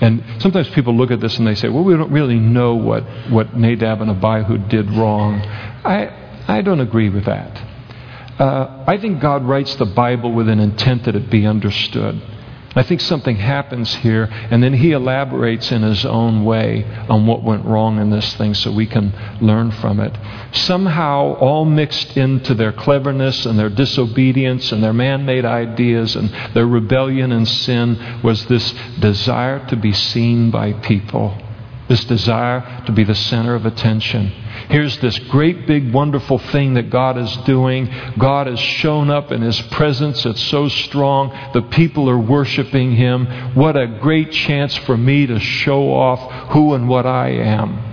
And sometimes people look at this and they say, well, we don't really know what, what Nadab and Abihu did wrong. I, I don't agree with that. Uh, I think God writes the Bible with an intent that it be understood. I think something happens here, and then he elaborates in his own way on what went wrong in this thing so we can learn from it. Somehow, all mixed into their cleverness and their disobedience and their man made ideas and their rebellion and sin was this desire to be seen by people this desire to be the center of attention. Here's this great, big, wonderful thing that God is doing. God has shown up in His presence. It's so strong. The people are worshiping Him. What a great chance for me to show off who and what I am.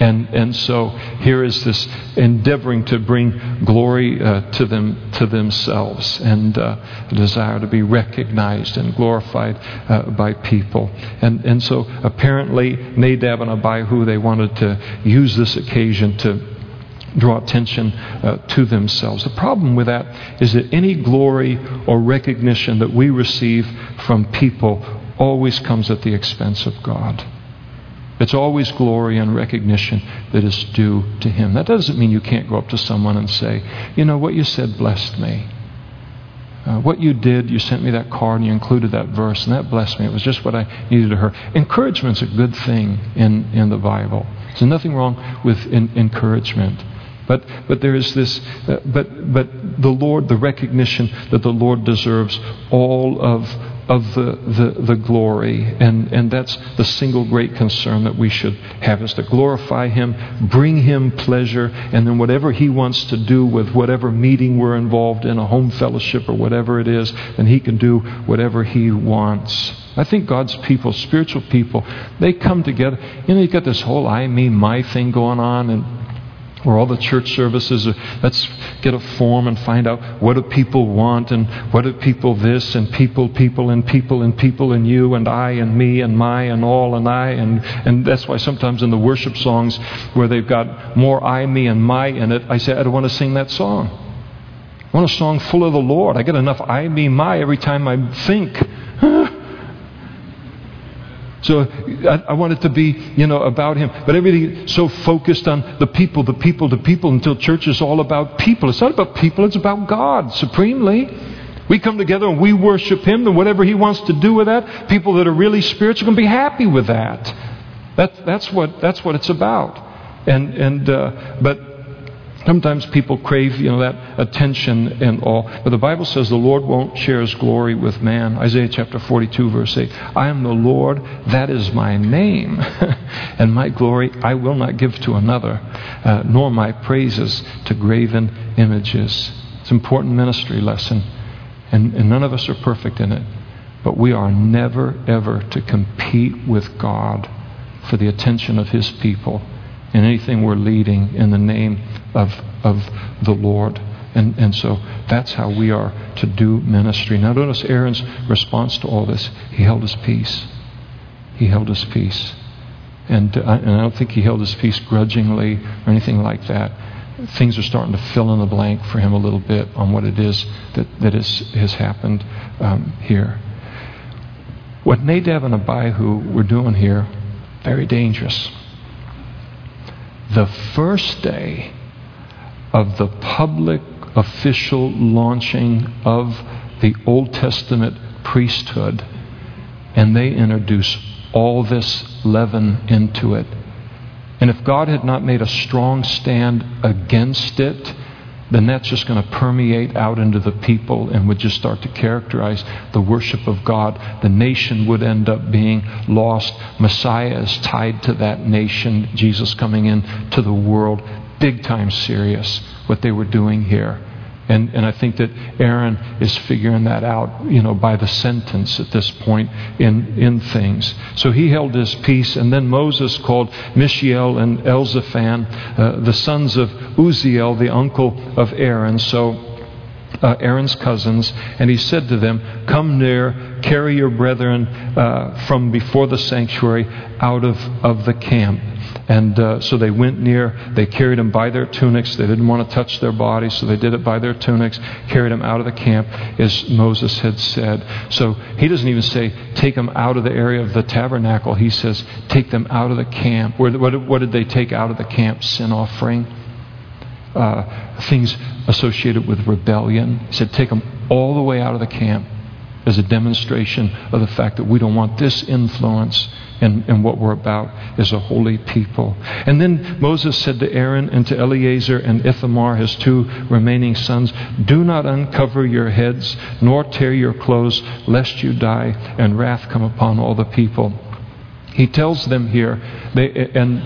And, and so here is this endeavoring to bring glory uh, to them to themselves and uh, a desire to be recognized and glorified uh, by people. And, and so apparently Nadab and Abihu, they wanted to use this occasion to draw attention uh, to themselves. The problem with that is that any glory or recognition that we receive from people always comes at the expense of God. It's always glory and recognition that is due to Him. That doesn't mean you can't go up to someone and say, you know, what you said blessed me. Uh, what you did, you sent me that card and you included that verse, and that blessed me. It was just what I needed to hear. Encouragement's a good thing in, in the Bible. There's nothing wrong with in, encouragement. But, but there is this, uh, but, but the Lord, the recognition that the Lord deserves all of of the, the, the, glory. And, and that's the single great concern that we should have is to glorify Him, bring Him pleasure, and then whatever He wants to do with whatever meeting we're involved in, a home fellowship or whatever it is, then He can do whatever He wants. I think God's people, spiritual people, they come together. You know, you've got this whole I, me, my thing going on, and where all the church services are, let's get a form and find out what do people want and what do people this and people, people and people and people and you and I and me and my and all and I and, and that's why sometimes in the worship songs where they've got more I, me and my in it, I say, I don't want to sing that song. I want a song full of the Lord. I get enough I, me, my every time I think. So I, I, want it to be, you know, about Him. But everything so focused on the people, the people, the people until church is all about people. It's not about people, it's about God supremely. We come together and we worship Him, and whatever He wants to do with that, people that are really spiritual can be happy with that. That that's, what, that's what it's about. And, and, uh, but Sometimes people crave, you know, that attention and all. But the Bible says the Lord won't share his glory with man. Isaiah chapter 42, verse 8. I am the Lord, that is my name. and my glory I will not give to another, uh, nor my praises to graven images. It's an important ministry lesson. And, and none of us are perfect in it. But we are never, ever to compete with God for the attention of his people in anything we're leading in the name of, of the Lord. And, and so that's how we are to do ministry. Now, notice Aaron's response to all this. He held his peace. He held his peace. And, uh, and I don't think he held his peace grudgingly or anything like that. Things are starting to fill in the blank for him a little bit on what it is that, that is, has happened um, here. What Nadab and Abihu were doing here, very dangerous the first day of the public official launching of the Old Testament priesthood, and they introduce all this leaven into it. And if God had not made a strong stand against it, then that's just going to permeate out into the people and would just start to characterize the worship of God. The nation would end up being lost. Messiah is tied to that nation, Jesus coming in to the world. Big time serious what they were doing here. And, and I think that Aaron is figuring that out, you know, by the sentence at this point in, in things. So he held his peace, and then Moses called Mishael and Elzaphan, uh, the sons of Uzziel, the uncle of Aaron. So uh, Aaron's cousins, and he said to them, Come near, carry your brethren uh, from before the sanctuary out of, of the camp. And uh, so they went near, they carried them by their tunics. They didn't want to touch their bodies, so they did it by their tunics, carried them out of the camp, as Moses had said. So he doesn't even say, take them out of the area of the tabernacle. He says, take them out of the camp. What, what did they take out of the camp? Sin offering. Uh, things associated with rebellion. He said, take them all the way out of the camp as a demonstration of the fact that we don't want this influence in, in what we're about is a holy people. And then Moses said to Aaron and to Eleazar and Ithamar, his two remaining sons, Do not uncover your heads, nor tear your clothes, lest you die, and wrath come upon all the people. He tells them here, they, and,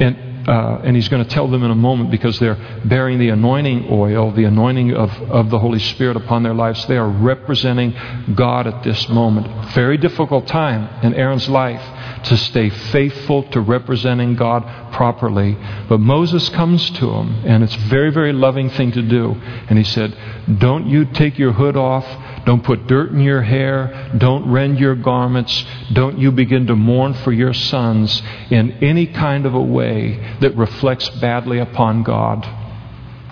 and uh, and he's going to tell them in a moment because they're bearing the anointing oil, the anointing of, of the Holy Spirit upon their lives. They are representing God at this moment. Very difficult time in Aaron's life to stay faithful to representing God properly. But Moses comes to him, and it's a very, very loving thing to do. And he said, Don't you take your hood off don't put dirt in your hair. Don't rend your garments. Don't you begin to mourn for your sons in any kind of a way that reflects badly upon God.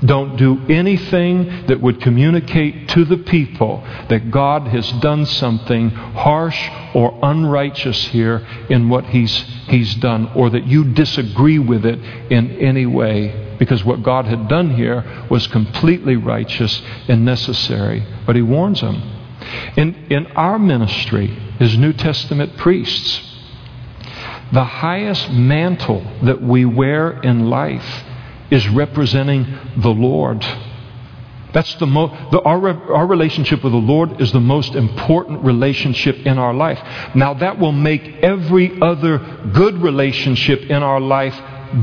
Don't do anything that would communicate to the people that God has done something harsh or unrighteous here in what he's, he's done, or that you disagree with it in any way. Because what God had done here was completely righteous and necessary. But he warns them. In, in our ministry as New Testament priests, the highest mantle that we wear in life is representing the Lord. That's the, mo- the our, our relationship with the Lord is the most important relationship in our life. Now, that will make every other good relationship in our life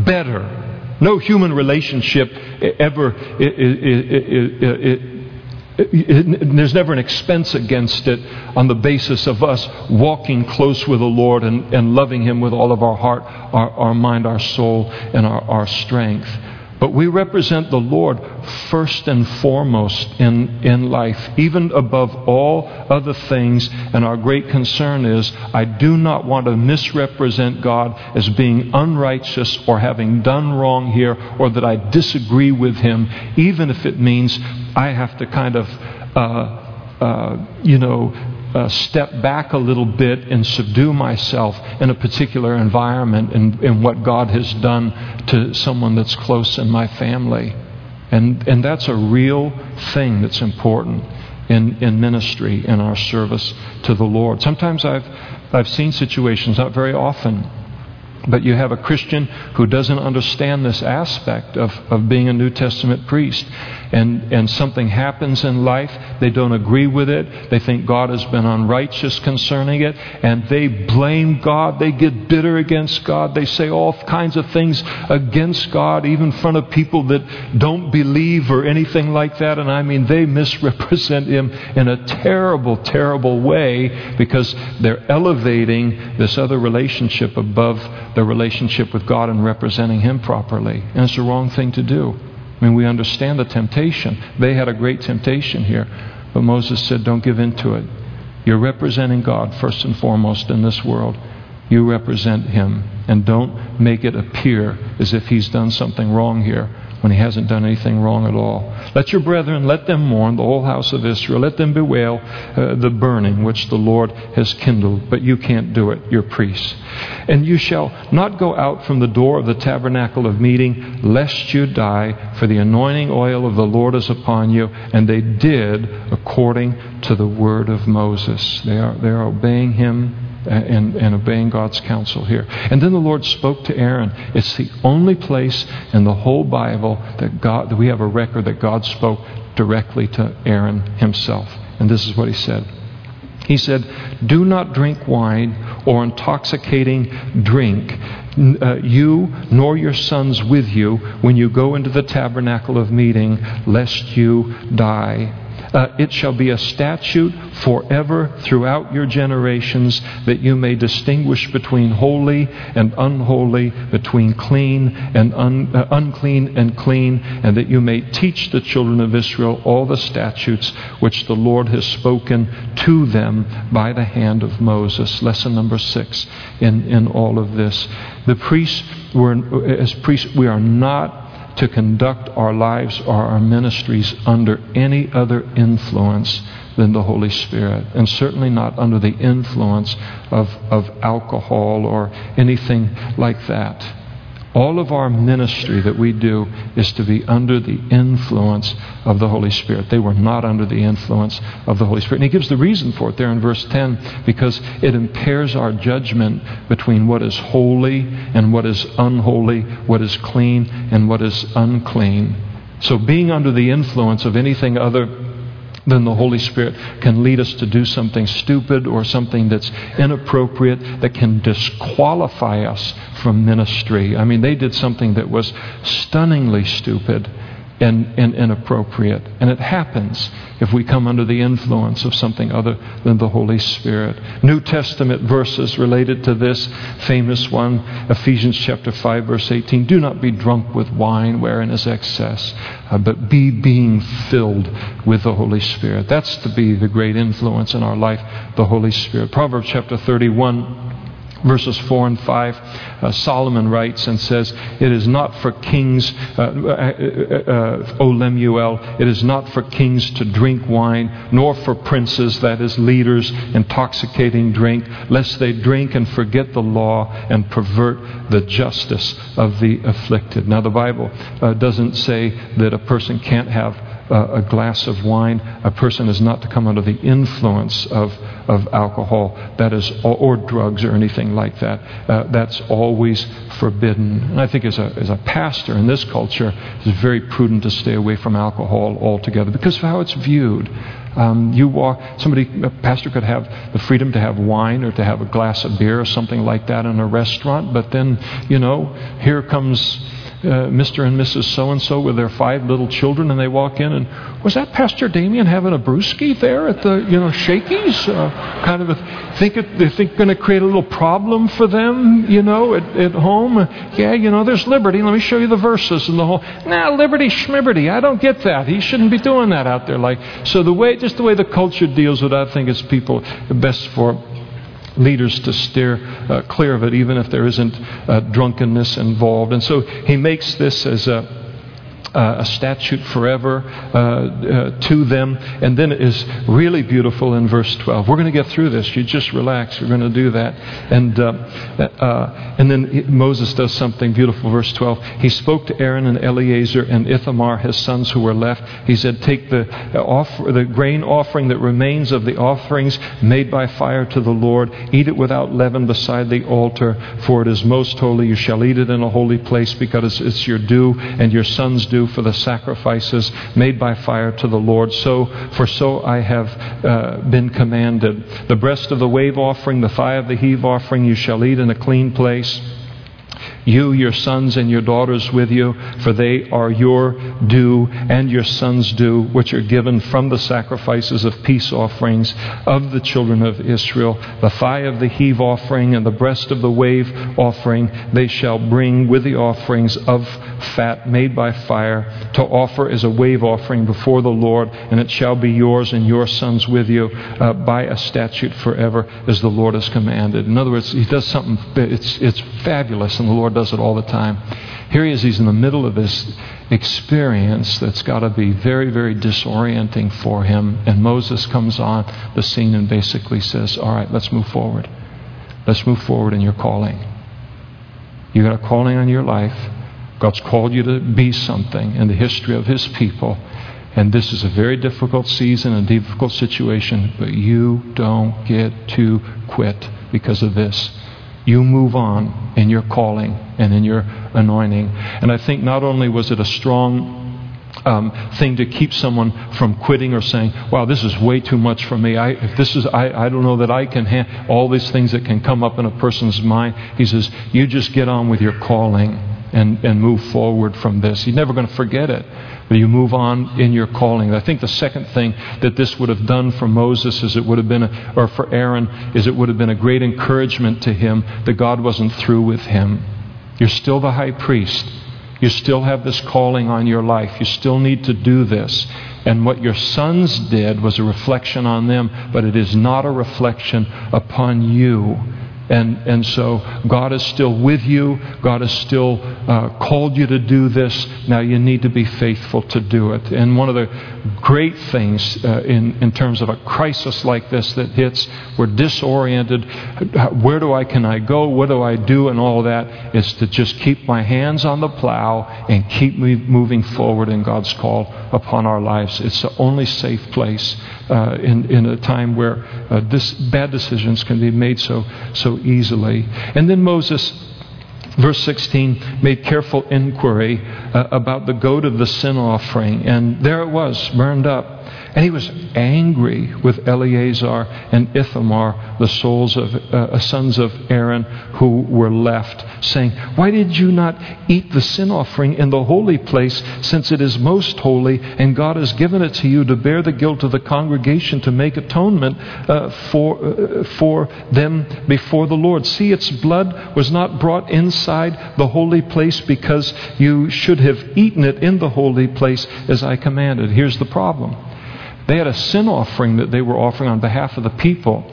better. No human relationship ever it, it, it, there's never an expense against it on the basis of us walking close with the Lord and, and loving Him with all of our heart, our, our mind, our soul, and our, our strength. But we represent the Lord first and foremost in, in life, even above all other things. And our great concern is I do not want to misrepresent God as being unrighteous or having done wrong here or that I disagree with Him, even if it means I have to kind of, uh, uh, you know, uh, step back a little bit and subdue myself in a particular environment and, and what God has done to someone that's close in my family. And, and that's a real thing that's important in, in ministry, in our service to the Lord. Sometimes I've, I've seen situations, not very often, but you have a Christian who doesn't understand this aspect of, of being a New Testament priest and, and something happens in life, they don't agree with it, they think God has been unrighteous concerning it, and they blame God, they get bitter against God, they say all kinds of things against God, even in front of people that don't believe or anything like that. And I mean, they misrepresent Him in a terrible, terrible way because they're elevating this other relationship above the relationship with God and representing Him properly. And it's the wrong thing to do. I mean, we understand the temptation. They had a great temptation here. But Moses said, don't give in to it. You're representing God first and foremost in this world. You represent Him. And don't make it appear as if He's done something wrong here when he hasn't done anything wrong at all. Let your brethren, let them mourn, the whole house of Israel. Let them bewail uh, the burning which the Lord has kindled. But you can't do it, you're priests. And you shall not go out from the door of the tabernacle of meeting, lest you die, for the anointing oil of the Lord is upon you. And they did according to the word of Moses. They are, they are obeying him and, and obeying God's counsel here. And then the Lord spoke to Aaron. It's the only place in the whole Bible that God that we have a record that God spoke directly to Aaron himself. And this is what he said. He said, Do not drink wine or intoxicating drink, uh, you nor your sons with you, when you go into the tabernacle of meeting, lest you die. Uh, it shall be a statute forever throughout your generations that you may distinguish between holy and unholy, between clean and un, uh, unclean and clean, and that you may teach the children of Israel all the statutes which the Lord has spoken to them by the hand of Moses. Lesson number six in, in all of this. The priests were, as priests, we are not to conduct our lives or our ministries under any other influence than the Holy Spirit, and certainly not under the influence of, of alcohol or anything like that. All of our ministry that we do is to be under the influence of the Holy Spirit. They were not under the influence of the Holy Spirit. And he gives the reason for it there in verse 10 because it impairs our judgment between what is holy and what is unholy, what is clean and what is unclean. So being under the influence of anything other then the Holy Spirit can lead us to do something stupid or something that's inappropriate that can disqualify us from ministry. I mean, they did something that was stunningly stupid and, and inappropriate. And it happens if we come under the influence of something other than the Holy Spirit. New Testament verses related to this famous one, Ephesians chapter 5, verse 18. Do not be drunk with wine wherein is excess, uh, but be being filled with the Holy Spirit. That's to be the great influence in our life, the Holy Spirit. Proverbs chapter 31 verses 4 and 5, uh, Solomon writes and says, It is not for kings, uh, uh, uh, uh, O Lemuel, it is not for kings to drink wine, nor for princes, that is, leaders, intoxicating drink, lest they drink and forget the law and pervert the justice of the afflicted. Now, the Bible uh, doesn't say that a person can't have a glass of wine. A person is not to come under the influence of, of alcohol, that is, or, drugs or anything like that. Uh, that's always forbidden. And I think as a, as a pastor in this culture, it's very prudent to stay away from alcohol altogether because of how it's viewed. Um, you walk, somebody, a pastor could have the freedom to have wine or to have a glass of beer or something like that in a restaurant, but then, you know, here comes uh, Mr. and Mrs. So and so with their five little children, and they walk in, and was that Pastor Damien having a brewski there at the you know Shakey's? Uh, kind of a, think it, they think going to create a little problem for them, you know, at, at home. Yeah, you know, there's liberty. Let me show you the verses and the whole. Nah, liberty schmiberty. I don't get that. He shouldn't be doing that out there. Like so, the way just the way the culture deals with, it, I think, it's people best for leaders to steer uh, clear of it, even if there isn't uh, drunkenness involved. And so he makes this as a uh, a statute forever uh, uh, to them. And then it is really beautiful in verse 12. We're going to get through this. You just relax. We're going to do that. And, uh, uh, and then Moses does something beautiful. Verse 12. He spoke to Aaron and Eleazar and Ithamar, his sons who were left. He said, Take the, offer, the grain offering that remains of the offerings made by fire to the Lord. Eat it without leaven beside the altar, for it is most holy. You shall eat it in a holy place because it's your due and your son's due for the sacrifices made by fire to the Lord. So, for so I have uh, been commanded. The breast of the wave offering, the thigh of the heave offering, you shall eat in a clean place you, your sons, and your daughters with you, for they are your due and your sons' due, which are given from the sacrifices of peace offerings of the children of Israel. The thigh of the heave offering and the breast of the wave offering they shall bring with the offerings of fat made by fire to offer as a wave offering before the Lord, and it shall be yours and your sons with you uh, by a statute forever, as the Lord has commanded. In other words, he does something, it's, it's fabulous, and the Lord does it all the time. Here he is, he's in the middle of this experience that's got to be very, very disorienting for him. And Moses comes on the scene and basically says, All right, let's move forward. Let's move forward in your calling. You got a calling on your life. God's called you to be something in the history of His people. And this is a very difficult season, a difficult situation, but you don't get to quit because of this you move on in your calling and in your anointing. And I think not only was it a strong um, thing to keep someone from quitting or saying, "Wow, this is way too much for me. I, if this is, I, I don't know that I can handle all these things that can come up in a person's mind." He says, "You just get on with your calling and and move forward from this. You're never going to forget it." But you move on in your calling. I think the second thing that this would have done for Moses is it would have been, a, or for Aaron, is it would have been a great encouragement to him that God wasn't through with him. You're still the high priest. You still have this calling on your life. You still need to do this. And what your sons did was a reflection on them, but it is not a reflection upon you. And, and so God is still with you. God has still uh, called you to do this. Now you need to be faithful to do it. And one of the great things uh, in, in terms of a crisis like this that hits, we're disoriented. Where do I, can I go? What do I do? And all that is to just keep my hands on the plow and keep moving forward in God's call upon our lives. It's the only safe place uh, in, in a time where uh, this, bad decisions can be made so, so easily. And then Moses verse 16 made careful inquiry uh, about the goat of the sin offering and there it was burned up and he was angry with Eleazar and Ithamar, the souls of, uh, sons of Aaron who were left, saying, Why did you not eat the sin offering in the holy place, since it is most holy, and God has given it to you to bear the guilt of the congregation to make atonement uh, for, uh, for them before the Lord? See, its blood was not brought inside the holy place because you should have eaten it in the holy place as I commanded. Here's the problem. They had a sin offering that they were offering on behalf of the people.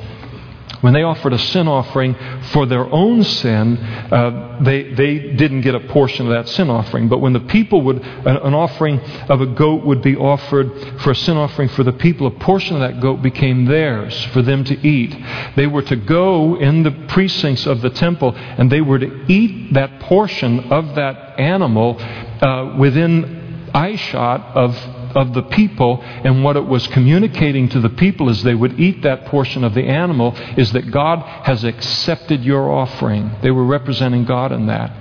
When they offered a sin offering for their own sin, uh, they, they didn't get a portion of that sin offering. But when the people would, an, offering of a goat would be offered for a sin offering for the people, a portion of that goat became theirs for them to eat. They were to go in the precincts of the temple and they were to eat that portion of that animal uh, within eyeshot of of the people, and what it was communicating to the people as they would eat that portion of the animal is that God has accepted your offering. They were representing God in that.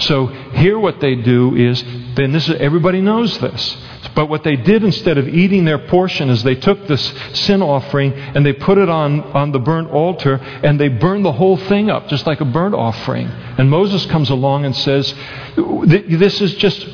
So here what they do is, then this is, everybody knows this. But what they did instead of eating their portion is they took this sin offering and they put it on, on the burnt altar and they burned the whole thing up, just like a burnt offering. And Moses comes along and says, This is just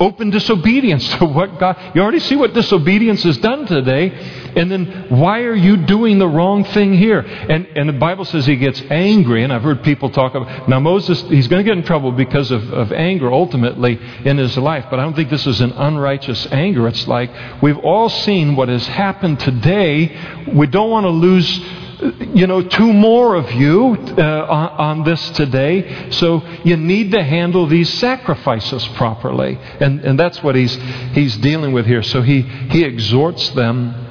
open disobedience to what God. You already see what disobedience has done today. And then why are you doing the wrong thing here? And, and the Bible says he gets angry. And I've heard people talk about. Now, Moses, he's going to get in trouble because of, of anger ultimately in his life. But I don't think this is an unrighteous anger. It's like we've all seen what has happened today. We don't want to lose you know, two more of you uh, on, on, this today. So you need to handle these sacrifices properly. And, and that's what he's, he's dealing with here. So he, he exhorts them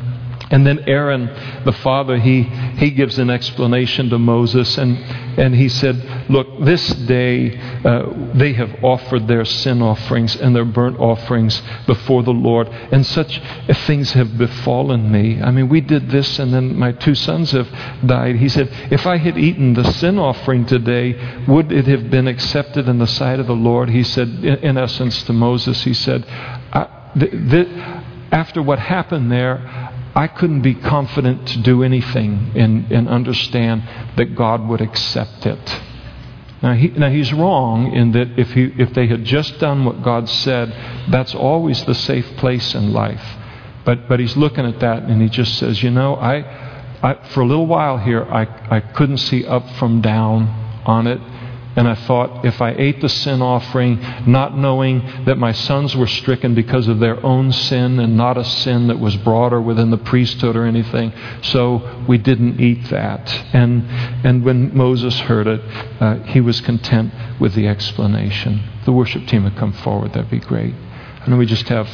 and then Aaron, the father, he, he gives an explanation to Moses, and, and he said, Look, this day uh, they have offered their sin offerings and their burnt offerings before the Lord, and such things have befallen me. I mean, we did this, and then my two sons have died. He said, If I had eaten the sin offering today, would it have been accepted in the sight of the Lord? He said, in, in essence, to Moses, he said, th- th- After what happened there, I couldn't be confident to do anything and, and understand that God would accept it. Now, he, now he's wrong in that if, he, if they had just done what God said, that's always the safe place in life. But, but he's looking at that and he just says, you know, I, I, for a little while here, I, I couldn't see up from down on it. And I thought, if I ate the sin offering, not knowing that my sons were stricken because of their own sin and not a sin that was broader within the priesthood or anything, so we didn't eat that. And, and when Moses heard it, uh, he was content with the explanation. The worship team would come forward, that'd be great. Know we just have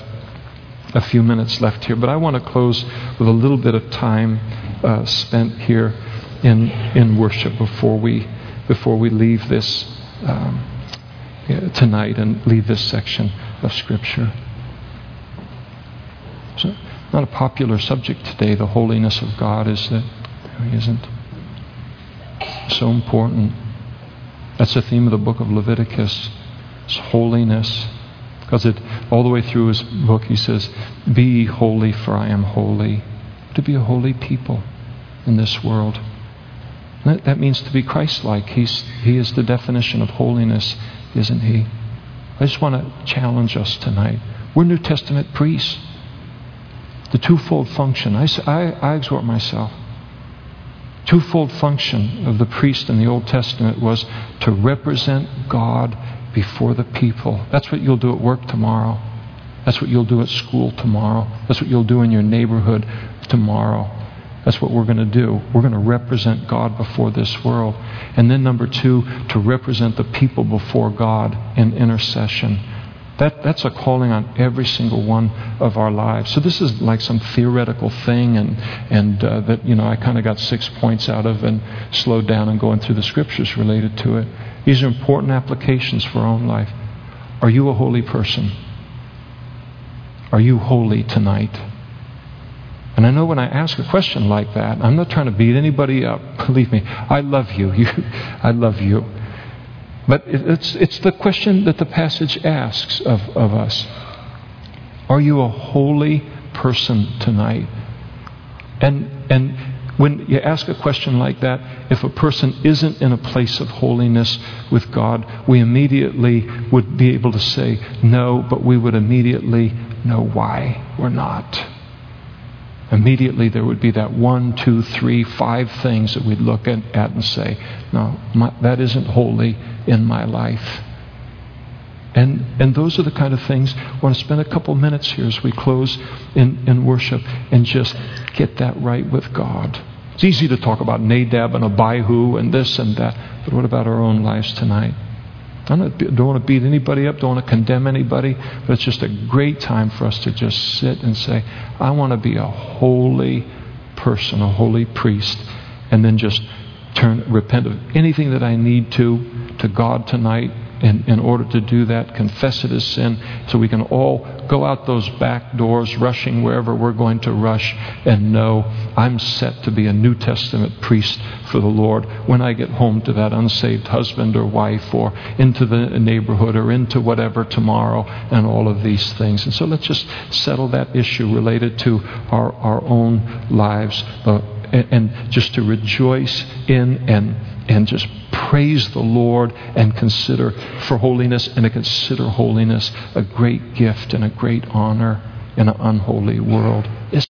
a few minutes left here, but I want to close with a little bit of time uh, spent here in, in worship before we before we leave this um, tonight and leave this section of Scripture. It's not a popular subject today, the holiness of God, is it? It isn't. So important. That's the theme of the book of Leviticus. It's holiness. Because it all the way through his book he says, Be holy, for I am holy. To be a holy people in this world. That means to be Christ like. He is the definition of holiness, isn't He? I just want to challenge us tonight. We're New Testament priests. The twofold function. I, I, I exhort myself. Twofold function of the priest in the Old Testament was to represent God before the people. That's what you'll do at work tomorrow. That's what you'll do at school tomorrow. That's what you'll do in your neighborhood tomorrow. That's what we're going to do. We're going to represent God before this world. And then, number two, to represent the people before God in intercession. That, that's a calling on every single one of our lives. So this is like some theoretical thing, and and uh, that you know I kind of got six points out of and slowed down and going through the scriptures related to it. These are important applications for our own life. Are you a holy person? Are you holy tonight? And I know when I ask a question like that, I'm not trying to beat anybody up. Believe me, I love you. you I love you. But it's, it's the question that the passage asks of, of us Are you a holy person tonight? And, and when you ask a question like that, if a person isn't in a place of holiness with God, we immediately would be able to say no, but we would immediately know why we're not immediately there would be that one, two, three, five things that we'd look at, and say, no, my, that isn't holy in my life. And, and those are the kind of things I want to spend a couple minutes here as we close in, in worship and just get that right with God. It's easy to talk about Nadab and Abihu and this and that, but what about our own lives tonight? I don't want to beat anybody up, don't want to condemn anybody, but it's just a great time for us to just sit and say, I want to be a holy person, a holy priest, and then just turn, repent of anything that I need to to God tonight in, in order to do that, confess it as sin, so we can all go out those back doors, rushing wherever we're going to rush, and know I'm set to be a New Testament priest for the Lord when I get home to that unsaved husband or wife or into the neighborhood or into whatever tomorrow and all of these things. And so let's just settle that issue related to our, our own lives uh, and, and just to rejoice in and, and just praise the Lord and consider for holiness and to consider holiness a great gift and a great honor in an unholy world.